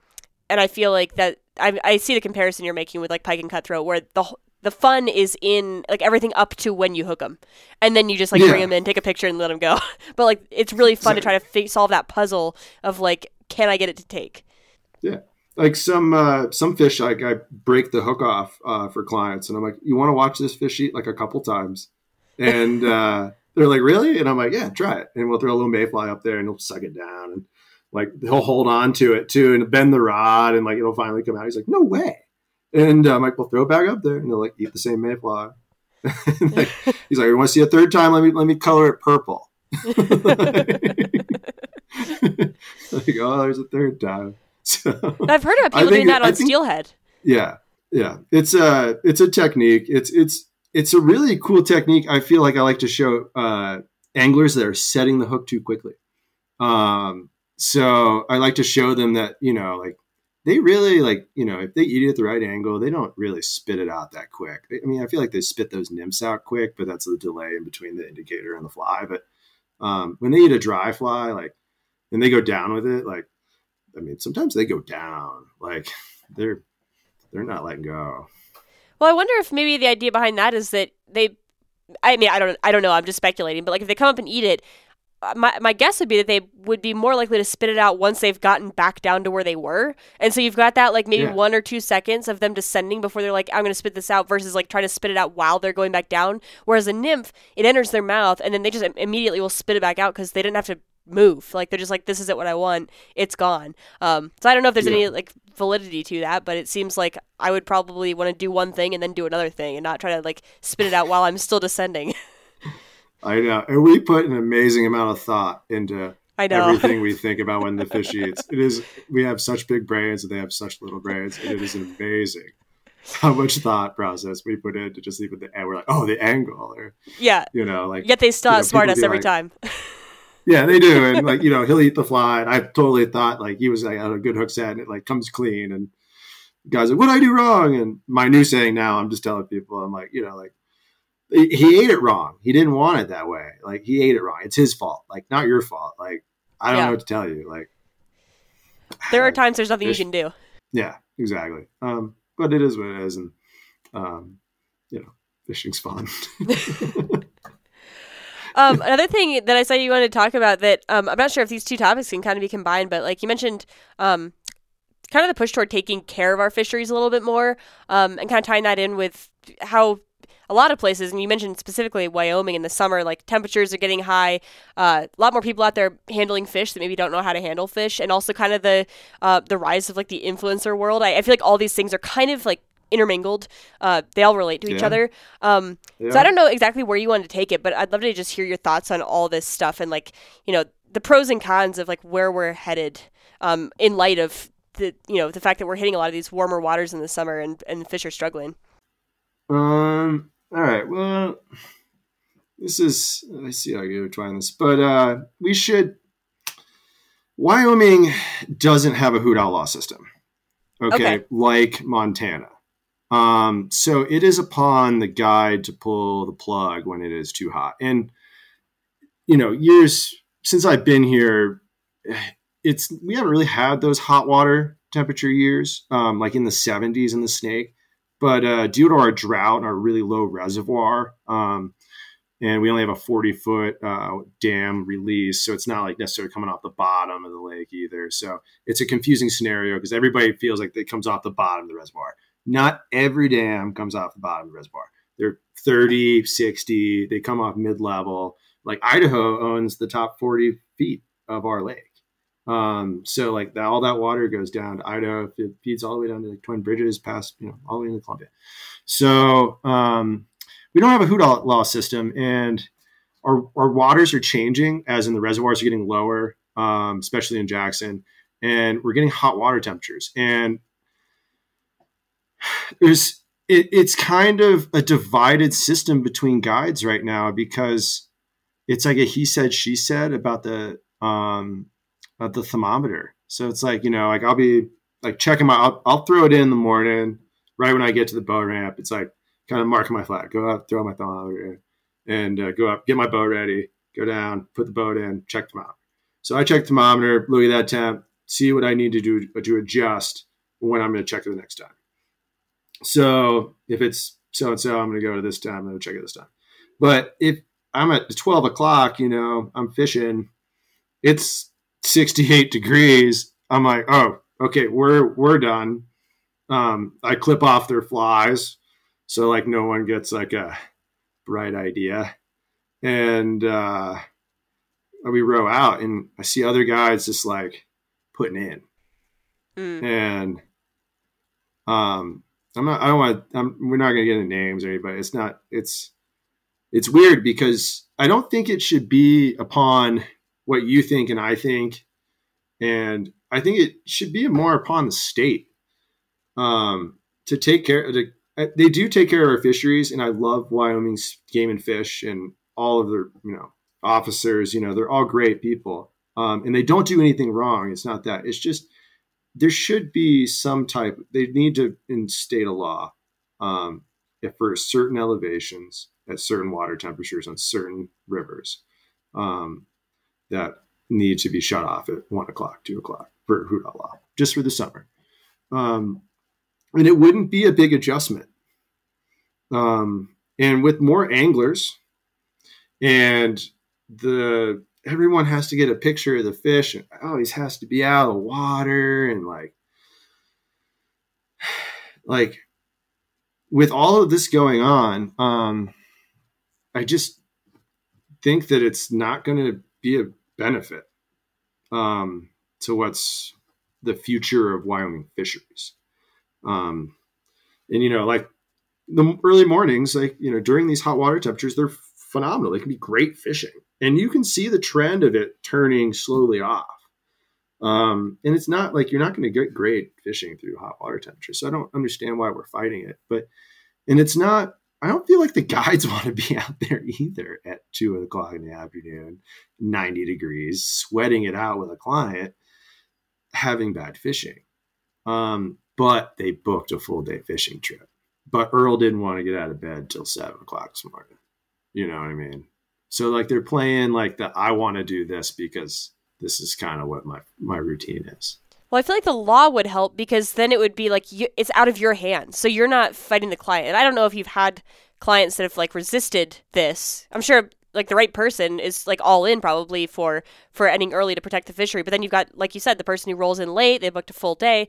and I feel like that I, I see the comparison you're making with like pike and cutthroat, where the the fun is in like everything up to when you hook them, and then you just like Yeah. bring them in, take a picture, and let them go. but like it's really fun to try to fi- solve that puzzle of like, can I get it to take? Yeah. Like some uh, some fish, like I break the hook off uh, for clients, and I'm like, "You want to watch this fish eat like a couple times?" And uh, they're like, "Really?" And I'm like, "Yeah, try it." And we'll throw a little mayfly up there, and he'll suck it down, and like he'll hold on to it too, and bend the rod, and like it'll finally come out. He's like, "No way!" And uh, I'm like, "We'll throw it back up there," and they'll like eat the same mayfly. like, he's like, "You want to see a third time? Let me let me color it purple." like, oh, there's a third time. So I've heard about people doing that on think- steelhead. yeah, yeah, it's a it's a technique. It's it's it's a really cool technique. I feel like I like to show uh, anglers that are setting the hook too quickly. Um, so I like to show them that you know, like they really like you know, if they eat it at the right angle, they don't really spit it out that quick. I mean, I feel like they spit those nymphs out quick, but that's the delay in between the indicator and the fly. But um, when they eat a dry fly, like and they go down with it, like I mean, sometimes they go down, like they're they're not letting go. Well, I wonder if maybe the idea behind that is that they. I mean, I don't, I don't know. I'm just speculating. But like, if they come up and eat it, my my guess would be that they would be more likely to spit it out once they've gotten back down to where they were. And so you've got that like maybe Yeah. one or two seconds of them descending before they're like, I'm going to spit this out, versus like trying to spit it out while they're going back down. Whereas a nymph, it enters their mouth and then they just immediately will spit it back out because they didn't have to move. Like they're just like, this isn't what I want. It's gone. Um, so I don't know if there's any like validity to that, but it seems like I would probably want to do one thing and then do another thing and not try to like spit it out while I'm still descending. I know, and we put an amazing amount of thought into I know. everything we think about when the fish eats. It is we have such big brains and they have such little brains, and it is amazing how much thought process we put into just even the and we're like, oh, the angle, or yeah. you know, like Yet they still you know, outsmart us every like- time. Yeah, they do, and like you know, he'll eat the fly, and I totally thought like he was like on a good hook set, and it like comes clean, and guys like, what did I do wrong? And my new saying now, I'm just telling people, I'm like, you know, like he ate it wrong. He didn't want it that way. Like he ate it wrong. It's his fault. Like not your fault. Like I don't Yeah. know what to tell you. Like There are times there's nothing you can do. yeah, exactly. Um, but it is what it is, and um, you know, fishing's fun. Um, another thing that I saw you wanted to talk about that um, I'm not sure if these two topics can kind of be combined, but like you mentioned, um, kind of the push toward taking care of our fisheries a little bit more, um, and kind of tying that in with how a lot of places, and you mentioned specifically Wyoming in the summer, like temperatures are getting high. Uh, a lot more people out there handling fish that maybe don't know how to handle fish, and also kind of the uh, the rise of like the influencer world. I, I feel like all these things are kind of like intermingled. Uh, they all relate to each Yeah. other. Um, so I don't know exactly where you wanted to take it, but I'd love to just hear your thoughts on all this stuff and like you know the pros and cons of like where we're headed um, in light of the you know the fact that we're hitting a lot of these warmer waters in the summer and and fish are struggling. Um. All right. Well, this is. Let's see how I can intertwine this, but uh, we should. Wyoming doesn't have a hoot owl law system. Okay, Okay. like Montana. Um, so it is upon the guide to pull the plug when it is too hot. And you know, years since I've been here, it's we haven't really had those hot water temperature years, um, like in the 70s in the Snake but uh, due to our drought and our really low reservoir, um, and we only have a 40 foot uh, dam release, so it's not like necessarily coming off the bottom of the lake either. So it's a confusing scenario because everybody feels like it comes off the bottom of the reservoir. Not every dam comes off the bottom of the reservoir. They're 30, 60, they come off mid level. Like Idaho owns the top 40 feet of our lake. Um, so like that, all that water goes down to Idaho. It feeds all the way down to the Twin Bridges, past you know all the way into Columbia. So um, we don't have a hoot owl system, and our our waters are changing as in the reservoirs are getting lower, um, especially in Jackson, and we're getting hot water temperatures. And there's it, it's kind of a divided system between guides right now because it's like a he said she said about the um, at the thermometer. So it's like, you know, like I'll be like checking my, I'll, I'll throw it in the morning, right when I get to the boat ramp. It's like kind of marking my flag, go up, throw my thermometer in, and uh, go up, get my boat ready, go down, put the boat in, check thermometer. So I check thermometer, look at that temp, see what I need to do to adjust when I'm going to check it the next time. So if it's so and so, I'm going to go to this time, I'm going to check it this time. But if I'm at 12 o'clock, you know, I'm fishing, it's 68 degrees. I'm like, oh, okay, we're we're done. Um, I clip off their flies, so like no one gets like a bright idea, and uh, we row out, and I see other guys just like putting in, Mm. and um, I'm not. I don't want. I'm, we're not gonna get into names or anybody. It's not. It's it's weird because I don't think it should be upon what you think and I think and I think it should be more upon the state um, to take care. Uh, they do take care of our fisheries, and I love Wyoming's game and fish and all of their you know officers. You know, they're all great people, um, and they don't do anything wrong. It's not that. It's just there should be some type. They need to instate a law um, if for certain elevations at certain water temperatures on certain rivers um, that need to be shut off at one o'clock, two o'clock for Law, just for the summer. Um, and it wouldn't be a big adjustment. Um, and with more anglers, and the everyone has to get a picture of the fish, and always has to be out of the water, and like, like with all of this going on, um, I just think that it's not going to be a benefit um, to what's the future of Wyoming fisheries. Um, and you know, like the early mornings, like you know, during these hot water temperatures, they're phenomenal. They can be great fishing, and you can see the trend of it turning slowly off. Um, and it's not like you're not going to get great fishing through hot water temperatures. So I don't understand why we're fighting it. But and it's not I don't feel like the guides want to be out there either at two o'clock in the afternoon, 90 degrees, sweating it out with a client, having bad fishing. Um, but they booked a full day fishing trip. But Earl didn't want to get out of bed till seven o'clock this morning. You know what I mean? So like they're playing like the I want to do this because this is kind of what my my routine is. Well, I feel like the law would help because then it would be like you, it's out of your hands. So you're not fighting the client. And I don't know if you've had clients that have like resisted this. I'm sure like the right person is like all in probably for for ending early to protect the fishery. But then you've got like you said the person who rolls in late, they booked a full day.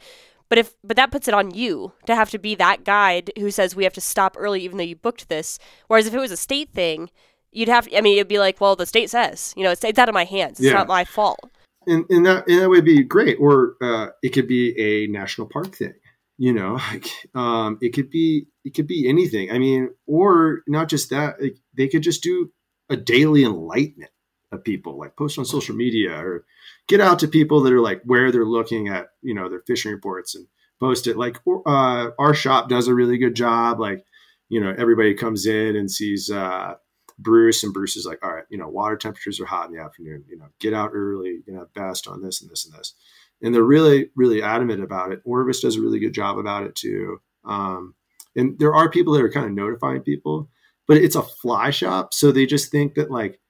But if but that puts it on you to have to be that guide who says we have to stop early even though you booked this. Whereas if it was a state thing, you'd have I mean it'd be like, well, the state says, you know, it's, it's out of my hands. It's yeah. not my fault and, and that and that would be great. Or uh, it could be a national park thing you know like um, it could be it could be anything. I mean or not just that like, they could just do a daily enlightenment of people like post on social media or get out to people that are like where they're looking at you know their fishing reports and post it. Like uh, our shop does a really good job. Like you know everybody comes in and sees uh, Bruce, and Bruce is like, all right, you know, water temperatures are hot in the afternoon. You know, get out early. You know, best on this and this and this. And they're really, really adamant about it. Orvis does a really good job about it too. Um, and there are people that are kind of notifying people, but it's a fly shop, so they just think that like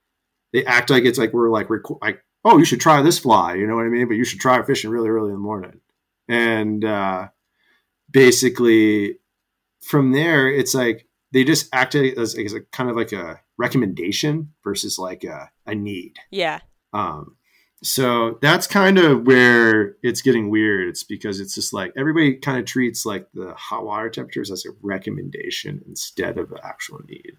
they act like it's like we're like like oh you should try this fly, you know what I mean? But you should try fishing really early in the morning. And uh, basically, from there, it's like they just act as, as a kind of like a recommendation versus like a, a need. Yeah. Um, so that's kind of where it's getting weird. It's because it's just like everybody kind of treats like the hot water temperatures as a recommendation instead of the actual need.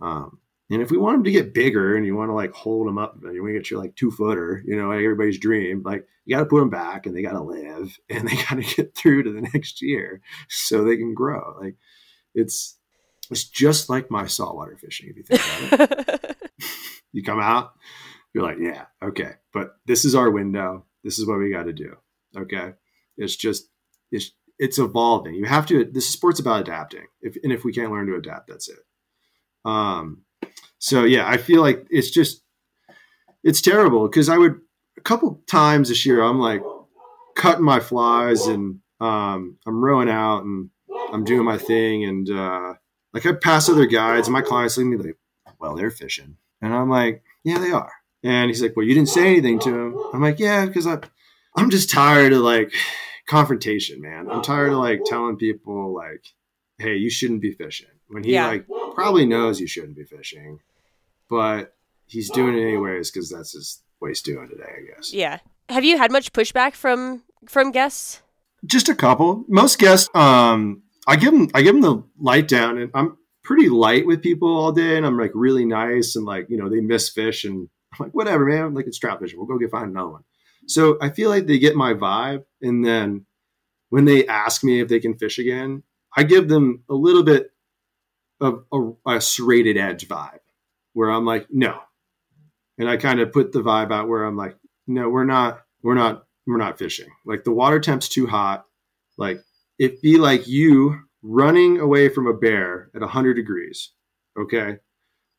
Um, and if we want them to get bigger and you want to like hold them up, you want to get your like two footer, you know, like everybody's dream, like you got to put them back and they got to live and they got to get through to the next year so they can grow. Like it's, it's just like my saltwater fishing, if you think about it. you come out, you're like, yeah, okay, but this is our window. This is what we got to do. Okay, it's just it's it's evolving. You have to. This sport's about adapting. If and if we can't learn to adapt, that's it. Um, so yeah, I feel like it's just it's terrible because I would a couple times this year I'm like cutting my flies and um, I'm rowing out and I'm doing my thing and uh, like I pass other guides and my clients look at me like, well, they're fishing. And I'm like, yeah, they are. And he's like, well, you didn't say anything to him. I'm like, yeah, because I, I'm just tired of like confrontation, man. I'm tired of like telling people like, hey, you shouldn't be fishing when he yeah. like probably knows you shouldn't be fishing, but he's doing it anyways because that's his what he's doing today, I guess. Yeah. Have you had much pushback from from guests? Just a couple. Most guests, um, I give them I give them the light down, and I'm pretty light with people all day, and I'm like really nice, and like you know they miss fish, and I'm like whatever, man. I'm like it's trout fishing. We'll go get find another one. So I feel like they get my vibe, and then when they ask me if they can fish again, I give them a little bit of a, a serrated edge vibe, where I'm like no, and I kind of put the vibe out where I'm like no, we're not we're not we're not fishing. Like the water temp's too hot. Like it'd be like you running away from a bear at 100 degrees. Okay.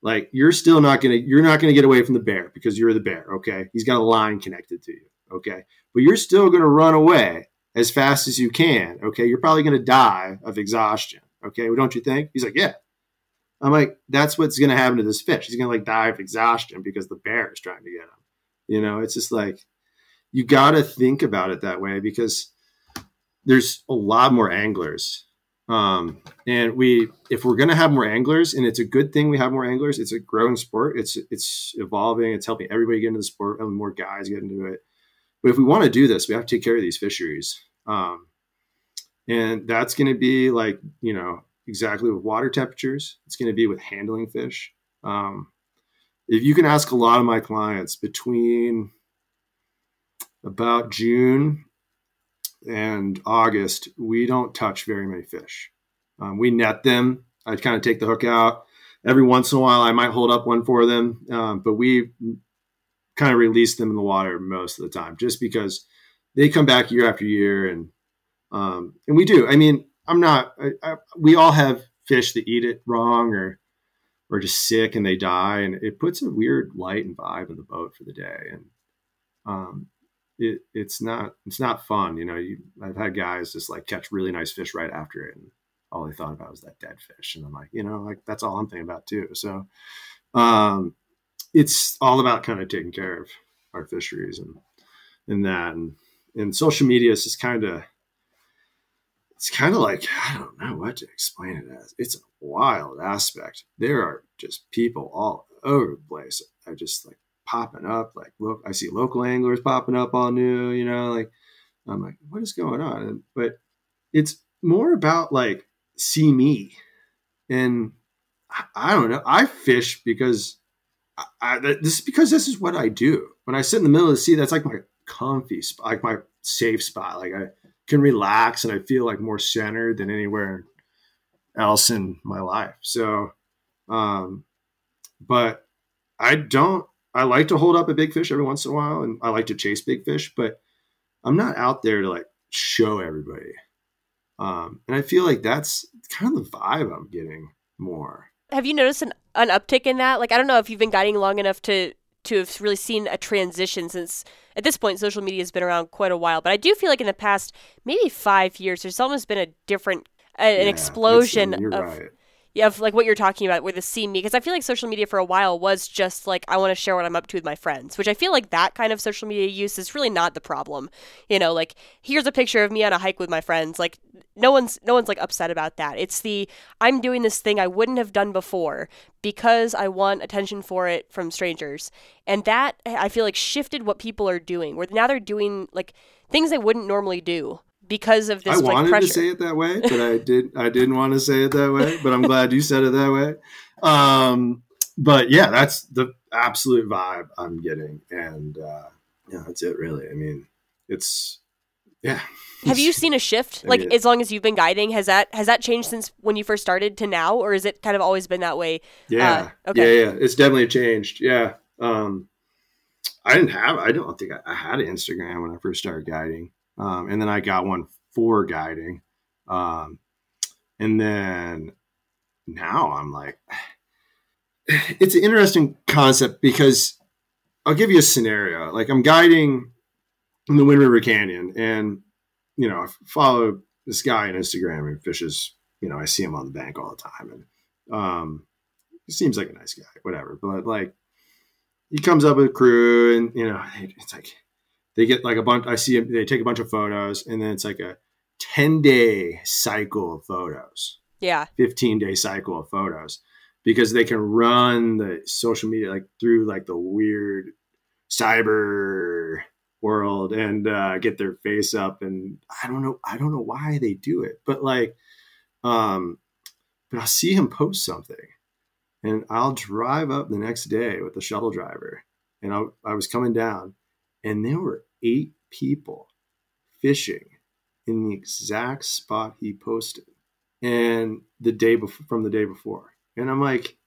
Like you're still not to, you're not to get away from the bear because you're the bear. Okay. He's got a line connected to you. Okay. But you're still to run away as fast as you can. Okay. You're probably to die of exhaustion. Okay. Well, don't you think? He's like, yeah. I'm like, that's what's to happen to this fish. He's to like die of exhaustion because the bear is trying to get him. You know, it's just like, you got to think about it that way because there's a lot more anglers. Um, and we, if we're going to have more anglers, and it's a good thing we have more anglers, it's a growing sport. It's it's evolving. It's helping everybody get into the sport, and more guys get into it. But if we want to do this, we have to take care of these fisheries. Um, and that's going to be like you know exactly with water temperatures. It's going to be with handling fish. Um, if you can ask a lot of my clients between about June and August, we don't touch very many fish. Um, we net them. I kind of take the hook out. Every once in a while, I might hold up one for them, um, but we kind of release them in the water most of the time, just because they come back year after year, and um, and we do. I mean, I'm not. I, I, we all have fish that eat it wrong or or just sick and they die, and it puts a weird light and vibe in the boat for the day. And um, it, it's not it's not fun. You know, you, I've had guys just like catch really nice fish right after it, and all they thought about was that dead fish. And I'm like, you know, like that's all I'm thinking about too. So, um, it's all about kind of taking care of our fisheries and and that and and social media is just kind of it's kind of like I don't know what to explain it as. It's a wild aspect. There are just people all over the place. I just like popping up. Like, look, I see local anglers popping up all new, you know, like I'm like, what is going on? And, but it's more about like, see me. And I, I don't know. I fish because I, I, this is because this is what I do. When I sit in the middle of the sea, that's like my comfy spot, like my safe spot. Like I can relax and I feel like more centered than anywhere else in my life. So, um, but I don't I like to hold up a big fish every once in a while, and I like to chase big fish, but I'm not out there to like show everybody. Um, and I feel like that's kind of the vibe I'm getting more. Have you noticed an, an uptick in that? Like, I don't know if you've been guiding long enough to to have really seen a transition since at this point social media has been around quite a while. But I do feel like in the past maybe five years, there's almost been a different, a, an Yeah, explosion that's- you're of right. Of like what you're talking about where the see me because I feel like social media for a while was just like I want to share what I'm up to with my friends, which I feel like that kind of social media use is really not the problem. You know, like here's a picture of me on a hike with my friends. Like no one's no one's like upset about that. It's the I'm doing this thing I wouldn't have done before because I want attention for it from strangers. And that I feel like shifted what people are doing. Where now they're doing like things they wouldn't normally do because of this I like wanted pressure. to say it that way, but I did. I didn't want to say it that way, but I'm glad you said it that way. Um, but yeah, that's the absolute vibe I'm getting, and uh, yeah, that's it. Really, I mean, it's yeah. Have you seen a shift? I Like mean- as long as you've been guiding, has that has that changed since when you first started to now, or is it kind of always been that way? Yeah. Uh, okay. Yeah, yeah. It's definitely changed. Yeah. Um I didn't have I don't think I, I had an Instagram when I first started guiding. Um and then I got one for guiding. Um and then now I'm like it's an interesting concept because I'll give you a scenario. Like I'm guiding in the Wind River Canyon and you know, I follow this guy on Instagram and fishes, you know, I see him on the bank all the time and um he seems like a nice guy, whatever. But like, he comes up with a crew, and you know, it's like they get like a bunch. I see him. They take a bunch of photos, and then it's like a ten day cycle of photos, Yeah. fifteen day cycle of photos, because they can run the social media like through like the weird cyber world and uh, get their face up. And I don't know. I don't know why they do it, but like, um, but I'll see him post something and I'll drive up the next day with the shuttle driver. And I, I was coming down, and there were eight people fishing in the exact spot he posted, and the day before from the day before. And I'm like,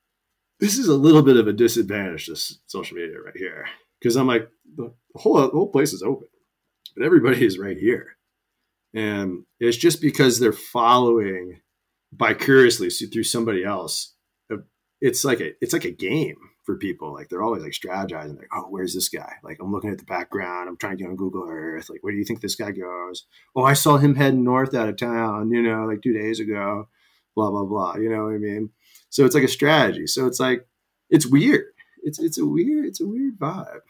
this is a little bit of a disadvantage to social media right here, because I'm like, the whole the whole place is open. but everybody is right here. And it's just because they're following vicariously through somebody else. Uh, it's like a it's like a game for people. Like they're always like strategizing, like, oh, where's this guy? Like I'm looking at the background, I'm trying to get on Google Earth. Like, where do you think this guy goes? Oh, I saw him heading north out of town, you know, like two days ago, blah, blah, blah. You know what I mean? So it's like a strategy. So it's like it's weird. It's it's a weird, it's a weird vibe.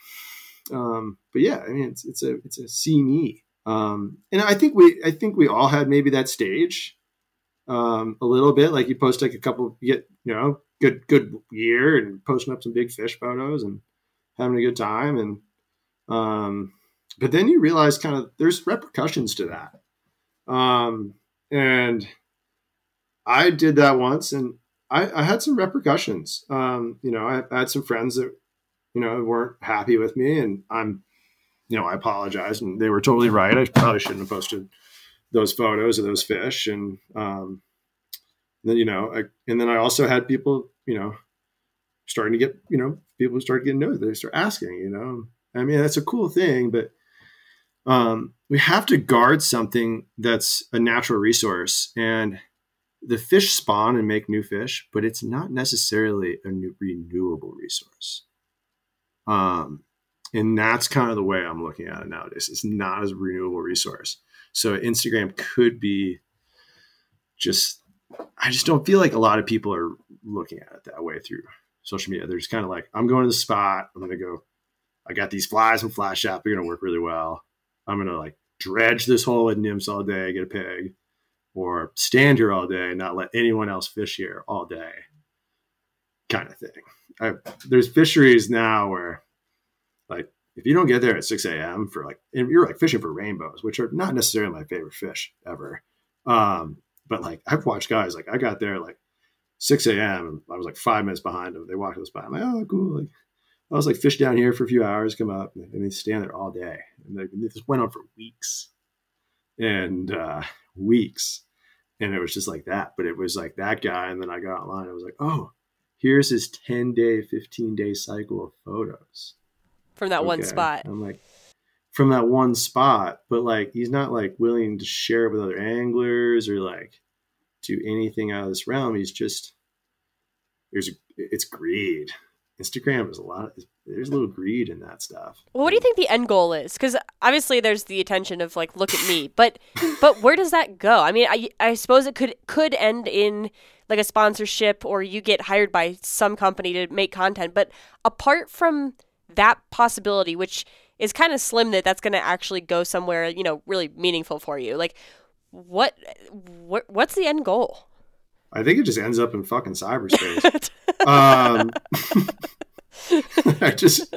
Um, but yeah, I mean it's it's a it's a see me. Um, and I think we I think we all had maybe that stage um, a little bit. Like you post like a couple, you get you know good good year and posting up some big fish photos and having a good time and um, but then you realize kind of there's repercussions to that. Um, and I did that once and I, I had some repercussions. Um, you know, I, I had some friends that you know weren't happy with me and I'm you know, I apologized and they were totally right. I probably shouldn't have posted those photos of those fish. And um, then, you know, I, and then I also had people, you know, starting to get, you know, people start getting noticed. They start asking, you know, I mean, that's a cool thing, but um, we have to guard something that's a natural resource. And the fish spawn and make new fish, but it's not necessarily a new renewable resource. Um, and that's kind of the way I'm looking at it nowadays. It's not as a renewable resource. So Instagram could be just, I just don't feel like a lot of people are looking at it that way through social media. They're just kind of like, I'm going to the spot. I'm going to go, I got these flies from Fly Shop. They're going to work really well. I'm going to like dredge this hole at nymphs all day, get a pig, or stand here all day and not let anyone else fish here all day kind of thing. I, there's fisheries now where like if you don't get there at 6 a.m. for like, and you're like fishing for rainbows, which are not necessarily my favorite fish ever. Um, but like I've watched guys like I got there like 6 a.m. And I was like five minutes behind them. They walked us by. I'm like, oh, cool. Like I was like fish down here for a few hours, come up, and they stand there all day. And they, just went on for weeks and uh, weeks. And it was just like that. But it was like that guy. And then I got online. I was like, oh, here's his 10 day, 15 day cycle of photos from that okay. one spot. I'm like, from that one spot, but like he's not like willing to share it with other anglers or like do anything out of this realm. He's just there's it's greed. Instagram is a lot. Of, there's a little greed in that stuff. Well, what do you think the end goal is? Because obviously there's the attention of like, look at me, but but where does that go? I mean, I I suppose it could could end in like a sponsorship or you get hired by some company to make content. But apart from that possibility, which is kind of slim that that's going to actually go somewhere, you know, really meaningful for you. Like, what, what, what's the end goal? I think it just ends up in fucking cyberspace. um, I just,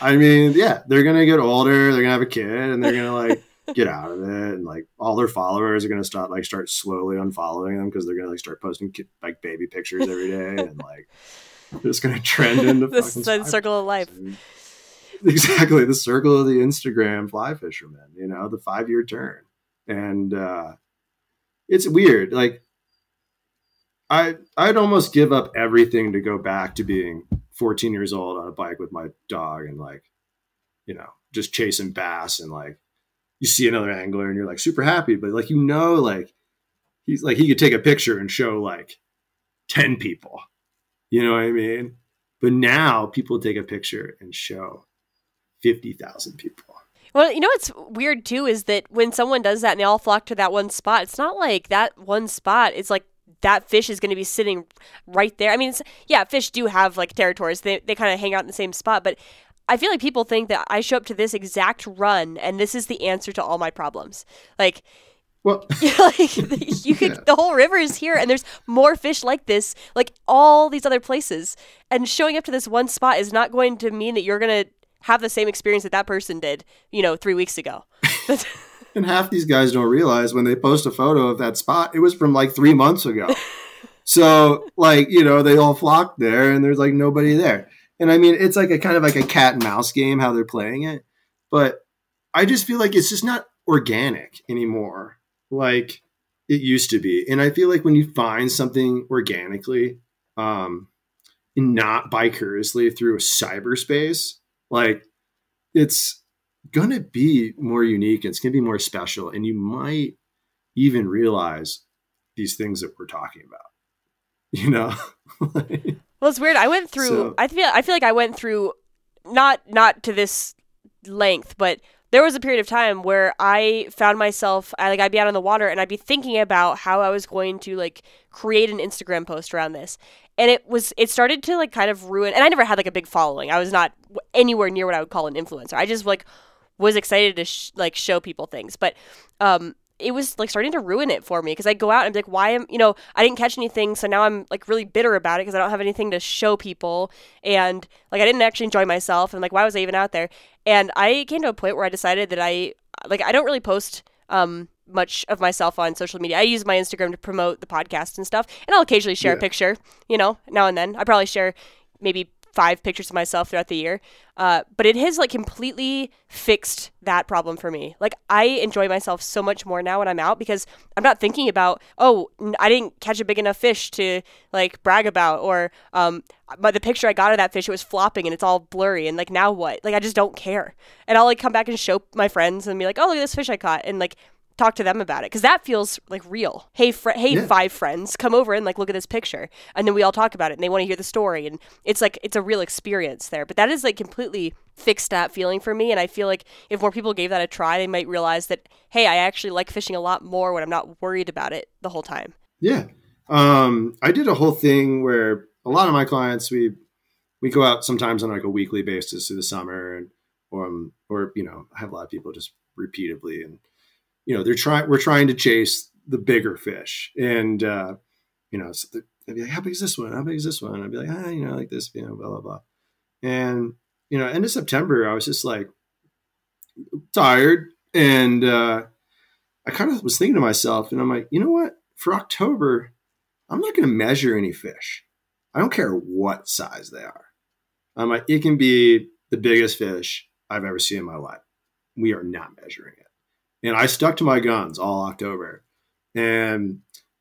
I mean, yeah, they're gonna get older, they're gonna have a kid, and they're gonna like get out of it, and like all their followers are gonna start like start slowly unfollowing them because they're gonna like start posting like baby pictures every day, and like it's gonna trend into the circle of life. exactly the circle of the Instagram fly fisherman, you know, the five year turn. And uh, it's weird. Like I I'd almost give up everything to go back to being 14 years old on a bike with my dog and like, you know, just chasing bass and like you see another angler and you're like super happy, but like you know, like he's like he could take a picture and show like 10 people. You know what I mean? But now people take a picture and show 50,000 people. Well, you know what's weird too is that when someone does that and they all flock to that one spot, it's not like that one spot It's like that fish is going to be sitting right there. I mean, yeah, fish do have like territories. They they kind of hang out in the same spot, but I feel like people think that I show up to this exact run and this is the answer to all my problems. Like well, like you could, yeah. the whole river is here, and there's more fish like this, like all these other places. And showing up to this one spot is not going to mean that you're gonna have the same experience that that person did, you know, three weeks ago. and half these guys don't realize when they post a photo of that spot, it was from like three months ago. so, like, you know, they all flock there and there's like nobody there. And I mean, it's like a kind of like a cat and mouse game how they're playing it. But I just feel like it's just not organic anymore like it used to be. And I feel like when you find something organically, um, and not vicariously through a cyberspace, like it's going to be more unique. It's going to be more special. And you might even realize these things that we're talking about, you know? well, it's weird. I went through, so, I feel, I feel like I went through not, not to this length, but there was a period of time where I found myself I like I'd be out on the water and I'd be thinking about how I was going to like create an Instagram post around this. And it was it started to like kind of ruin and I never had like a big following. I was not anywhere near what I would call an influencer. I just like was excited to sh- like show people things. But um it was like starting to ruin it for me because I go out and be like, why am you know I didn't catch anything, so now I'm like really bitter about it because I don't have anything to show people, and like I didn't actually enjoy myself, and like why was I even out there? And I came to a point where I decided that I like I don't really post um much of myself on social media. I use my Instagram to promote the podcast and stuff, and I'll occasionally share yeah. a picture, you know, now and then. I probably share maybe five pictures of myself throughout the year. Uh, but it has like completely fixed that problem for me. Like I enjoy myself so much more now when I'm out because I'm not thinking about oh I didn't catch a big enough fish to like brag about or um but the picture I got of that fish it was flopping and it's all blurry and like now what like I just don't care and I'll like come back and show my friends and be like oh look at this fish I caught and like talk to them about it because that feels like real. Hey, fr- hey, yeah. five friends, come over and like look at this picture, and then we all talk about it, and they want to hear the story, and it's like it's a real experience there. But that is like completely fixed that feeling for me, and I feel like if more people gave that a try, they might realize that hey, I actually like fishing a lot more when I'm not worried about it the whole time. Yeah, um, I did a whole thing where a lot of my clients we we go out sometimes on like a weekly basis through the summer, and or um, or you know I have a lot of people just repeatedly and you know they're trying we're trying to chase the bigger fish. And uh you know so they'd be like how big is this one? How big is this one? I'd be like ah you know like this you know blah blah blah. And you know end of september i was just like tired. And uh i kind of was thinking to myself and i'm like you know what? For october i'm not going to measure any fish. I don't care what size they are. I'm like it can be the biggest fish i've ever seen in my life. We are not measuring it and I stuck to my guns all October. And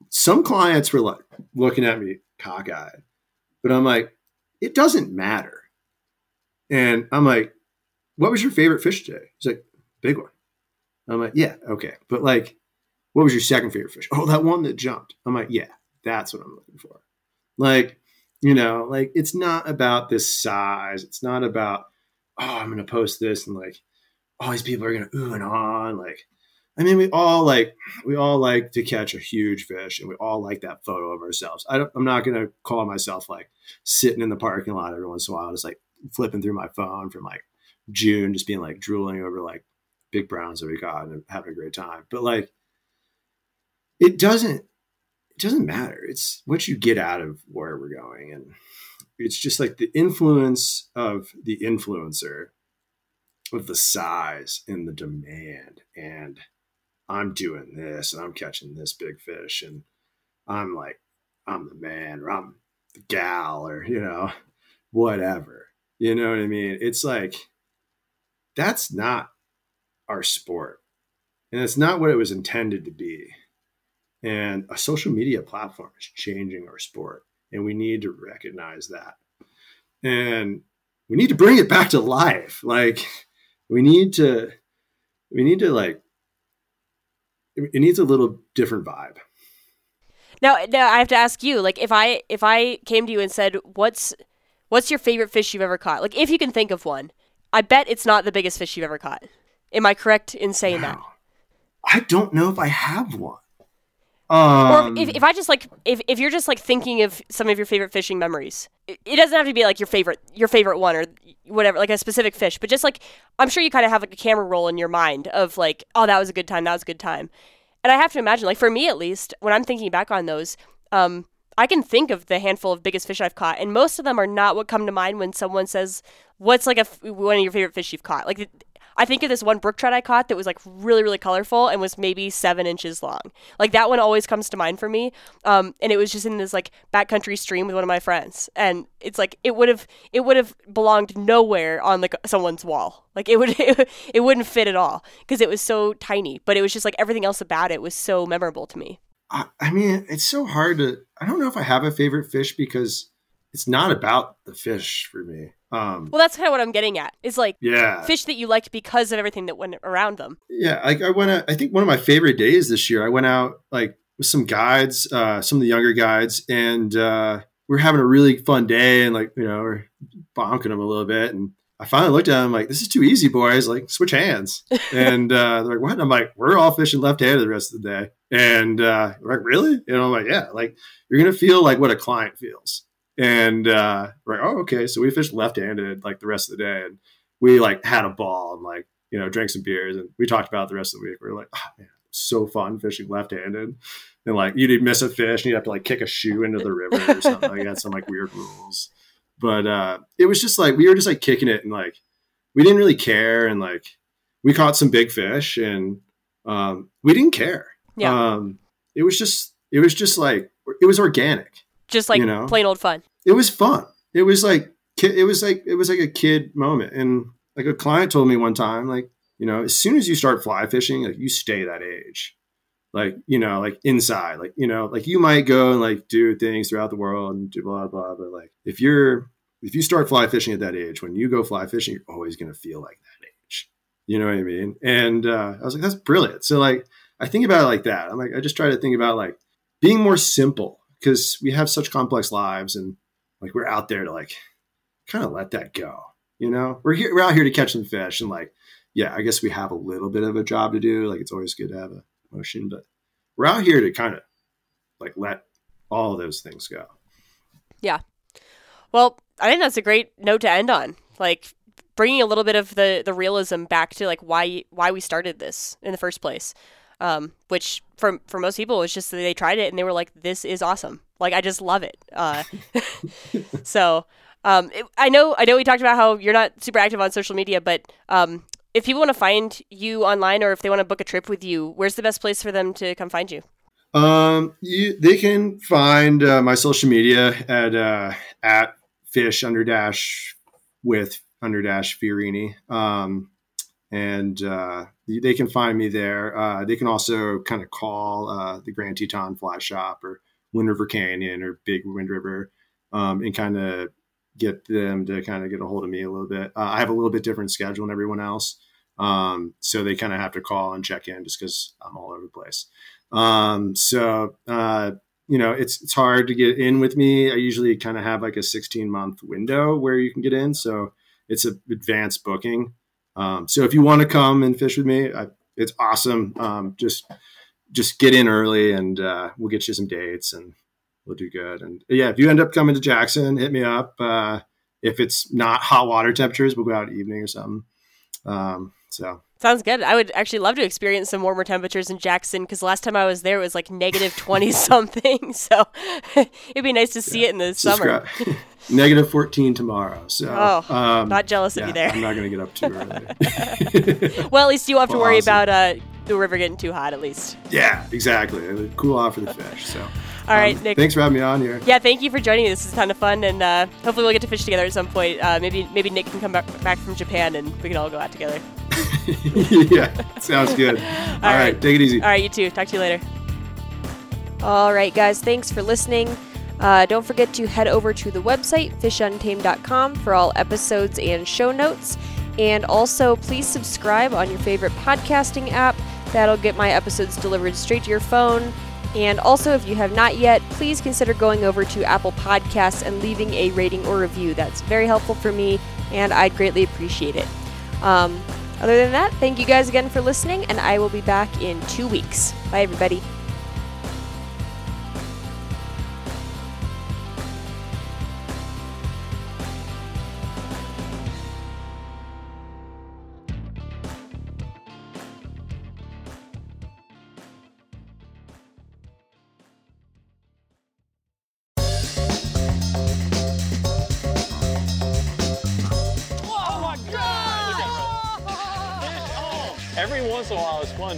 some clients were like looking at me cockeyed, but I'm like, it doesn't matter. And I'm like, what was your favorite fish today? He's like, big one. I'm like, yeah, okay. But like, what was your second favorite fish? Oh, that one that jumped. I'm like, yeah, that's what I'm looking for. Like, you know, like it's not about this size. It's not about, oh, I'm going to post this and like, all these people are going to ooh and ah on. Like, I mean, we all like we all like to catch a huge fish, and we all like that photo of ourselves. I am not going to call myself like sitting in the parking lot every once in a while, just like flipping through my phone from like June, just being like drooling over like big browns that we got and having a great time. But like, it doesn't it doesn't matter. It's what you get out of where we're going, and it's just like the influence of the influencer, of the size and the demand and I'm doing this and I'm catching this big fish and I'm like, I'm the man or I'm the gal or, you know, whatever. You know what I mean? It's like, that's not our sport. And it's not what it was intended to be. And a social media platform is changing our sport. And we need to recognize that. And we need to bring it back to life. Like, we need to, we need to like it needs a little different vibe. Now, now I have to ask you, like, if I if I came to you and said, "What's what's your favorite fish you've ever caught?" Like, if you can think of one, I bet it's not the biggest fish you've ever caught. Am I correct in saying wow. that? I don't know if I have one. Um, or if, if I just like if, if you're just like thinking of some of your favorite fishing memories, it, it doesn't have to be like your favorite your favorite one or whatever, like a specific fish, but just like I'm sure you kind of have like a camera roll in your mind of like, oh, that was a good time, that was a good time. And I have to imagine, like for me at least, when I'm thinking back on those, um, I can think of the handful of biggest fish I've caught, and most of them are not what come to mind when someone says, "What's like a one of your favorite fish you've caught?" Like I think of this one brook trout I caught that was like really, really colorful and was maybe seven inches long. Like that one always comes to mind for me. Um, and it was just in this like backcountry stream with one of my friends, and it's like it would have it would have belonged nowhere on like someone's wall. Like it would it, wouldn't fit at all because it was so tiny. But it was just like everything else about it was so memorable to me. I, I mean, it's so hard to. I don't know if I have a favorite fish because it's not about the fish for me. Um, Well, that's kind of what I'm getting at. Is like yeah, fish that you liked because of everything that went around them. yeah. Like I went out. I think one of my favorite days this year. I went out like with some guides, uh, some of the younger guides, and uh, we are having a really fun day, and like you know, we're bonking them a little bit, and I finally looked at them like, "This is too easy, boys. Like, switch hands." and uh, they're like, "What?" And I'm like, "We're all fishing left-handed the rest of the day." And uh, we're like, "Really?" And I'm like, "Yeah." Like, you're gonna feel like what a client feels. And uh, we're like, "Oh, okay." So we fished left-handed like the rest of the day, and we like had a ball and like you know drank some beers, and we talked about the rest of the week. We are like, "Oh man, so fun fishing left-handed." And like you'd miss a fish, and you'd have to like kick a shoe into the river or something. like that, some like weird rules but uh, it was just like we were just like kicking it and like we didn't really care and like we caught some big fish and um, we didn't care. Yeah. Um, it was just it was just like it was organic. Just like You know? plain old fun. It was fun. It was like it was like it was like a kid moment. And like a client told me one time, like you know, as soon as you start fly fishing, like you stay that age. Like you know, like inside, like you know, like you might go and like do things throughout the world and do blah blah. But like if you're if you start fly fishing at that age, when you go fly fishing, you're always going to feel like that age. You know what I mean? And uh, I was like, that's brilliant. So like, I think about it like that. I'm like, I just try to think about like being more simple because we have such complex lives and like we're out there to like kind of let that go. You know, we're here, we're out here to catch some fish and like, yeah, I guess we have a little bit of a job to do. Like it's always good to have a motion, but we're out here to kind of like let all those things go. Yeah. Well, I think that's a great note to end on. Like bringing a little bit of the the realism back to like why why we started this in the first place. Um, which for for most people was just that they tried it and they were like, "This is awesome! Like I just love it." Uh, so um, it, I know I know we talked about how you're not super active on social media, but um, if people want to find you online or if they want to book a trip with you, where's the best place for them to come find you? Um, you, they can find uh, my social media at uh, at fish under dash with under dash Fiorini. Um, and uh, they can find me there. Uh, they can also kind of call uh, the Grand Teton Fly Shop or Wind River Canyon or Big Wind River um, and kind of get them to kind of get a hold of me a little bit. Uh, I have a little bit different schedule than everyone else. Um, so they kind of have to call and check in just because I'm all over the place. Um, so, uh, you know, it's, it's hard to get in with me. I usually kind of have like a 16 month window where you can get in. So it's a advanced booking. Um, so if you want to come and fish with me, I, it's awesome. Um, just, just get in early and, uh, we'll get you some dates and we'll do good. And yeah, if you end up coming to Jackson, hit me up. Uh, if it's not hot water temperatures, we'll go out evening or something. Um, so Sounds good. I would actually love to experience some warmer temperatures in Jackson because last time I was there it was like negative 20 something. So it'd be nice to see it in the summer. Negative 14 tomorrow. So, Oh, um, not jealous of yeah, you there. I'm not going to get up too early. Well, at least you won't have to worry awesome. about uh, the river getting too hot, at least. yeah, exactly. It would cool off for the fish. So, All right, um, Nick. Thanks for having me on here. Yeah, thank you for joining me. This is a ton of fun, and uh, hopefully we'll get to fish together at some point. Uh, maybe maybe Nick can come back, back from Japan, and we can all go out together. yeah, sounds good. All right, right. take it easy. All right, you too. Talk to you later. All right, guys. Thanks for listening. Uh, don't forget to head over to the website, fishuntamed.com, for all episodes and show notes. And also, please subscribe on your favorite podcasting app. That'll get my episodes delivered straight to your phone. And also, if you have not yet, please consider going over to Apple Podcasts and leaving a rating or review. That's very helpful for me, and I'd greatly appreciate it. Um, other than that, thank you guys again for listening, and I will be back in two weeks. Bye, everybody.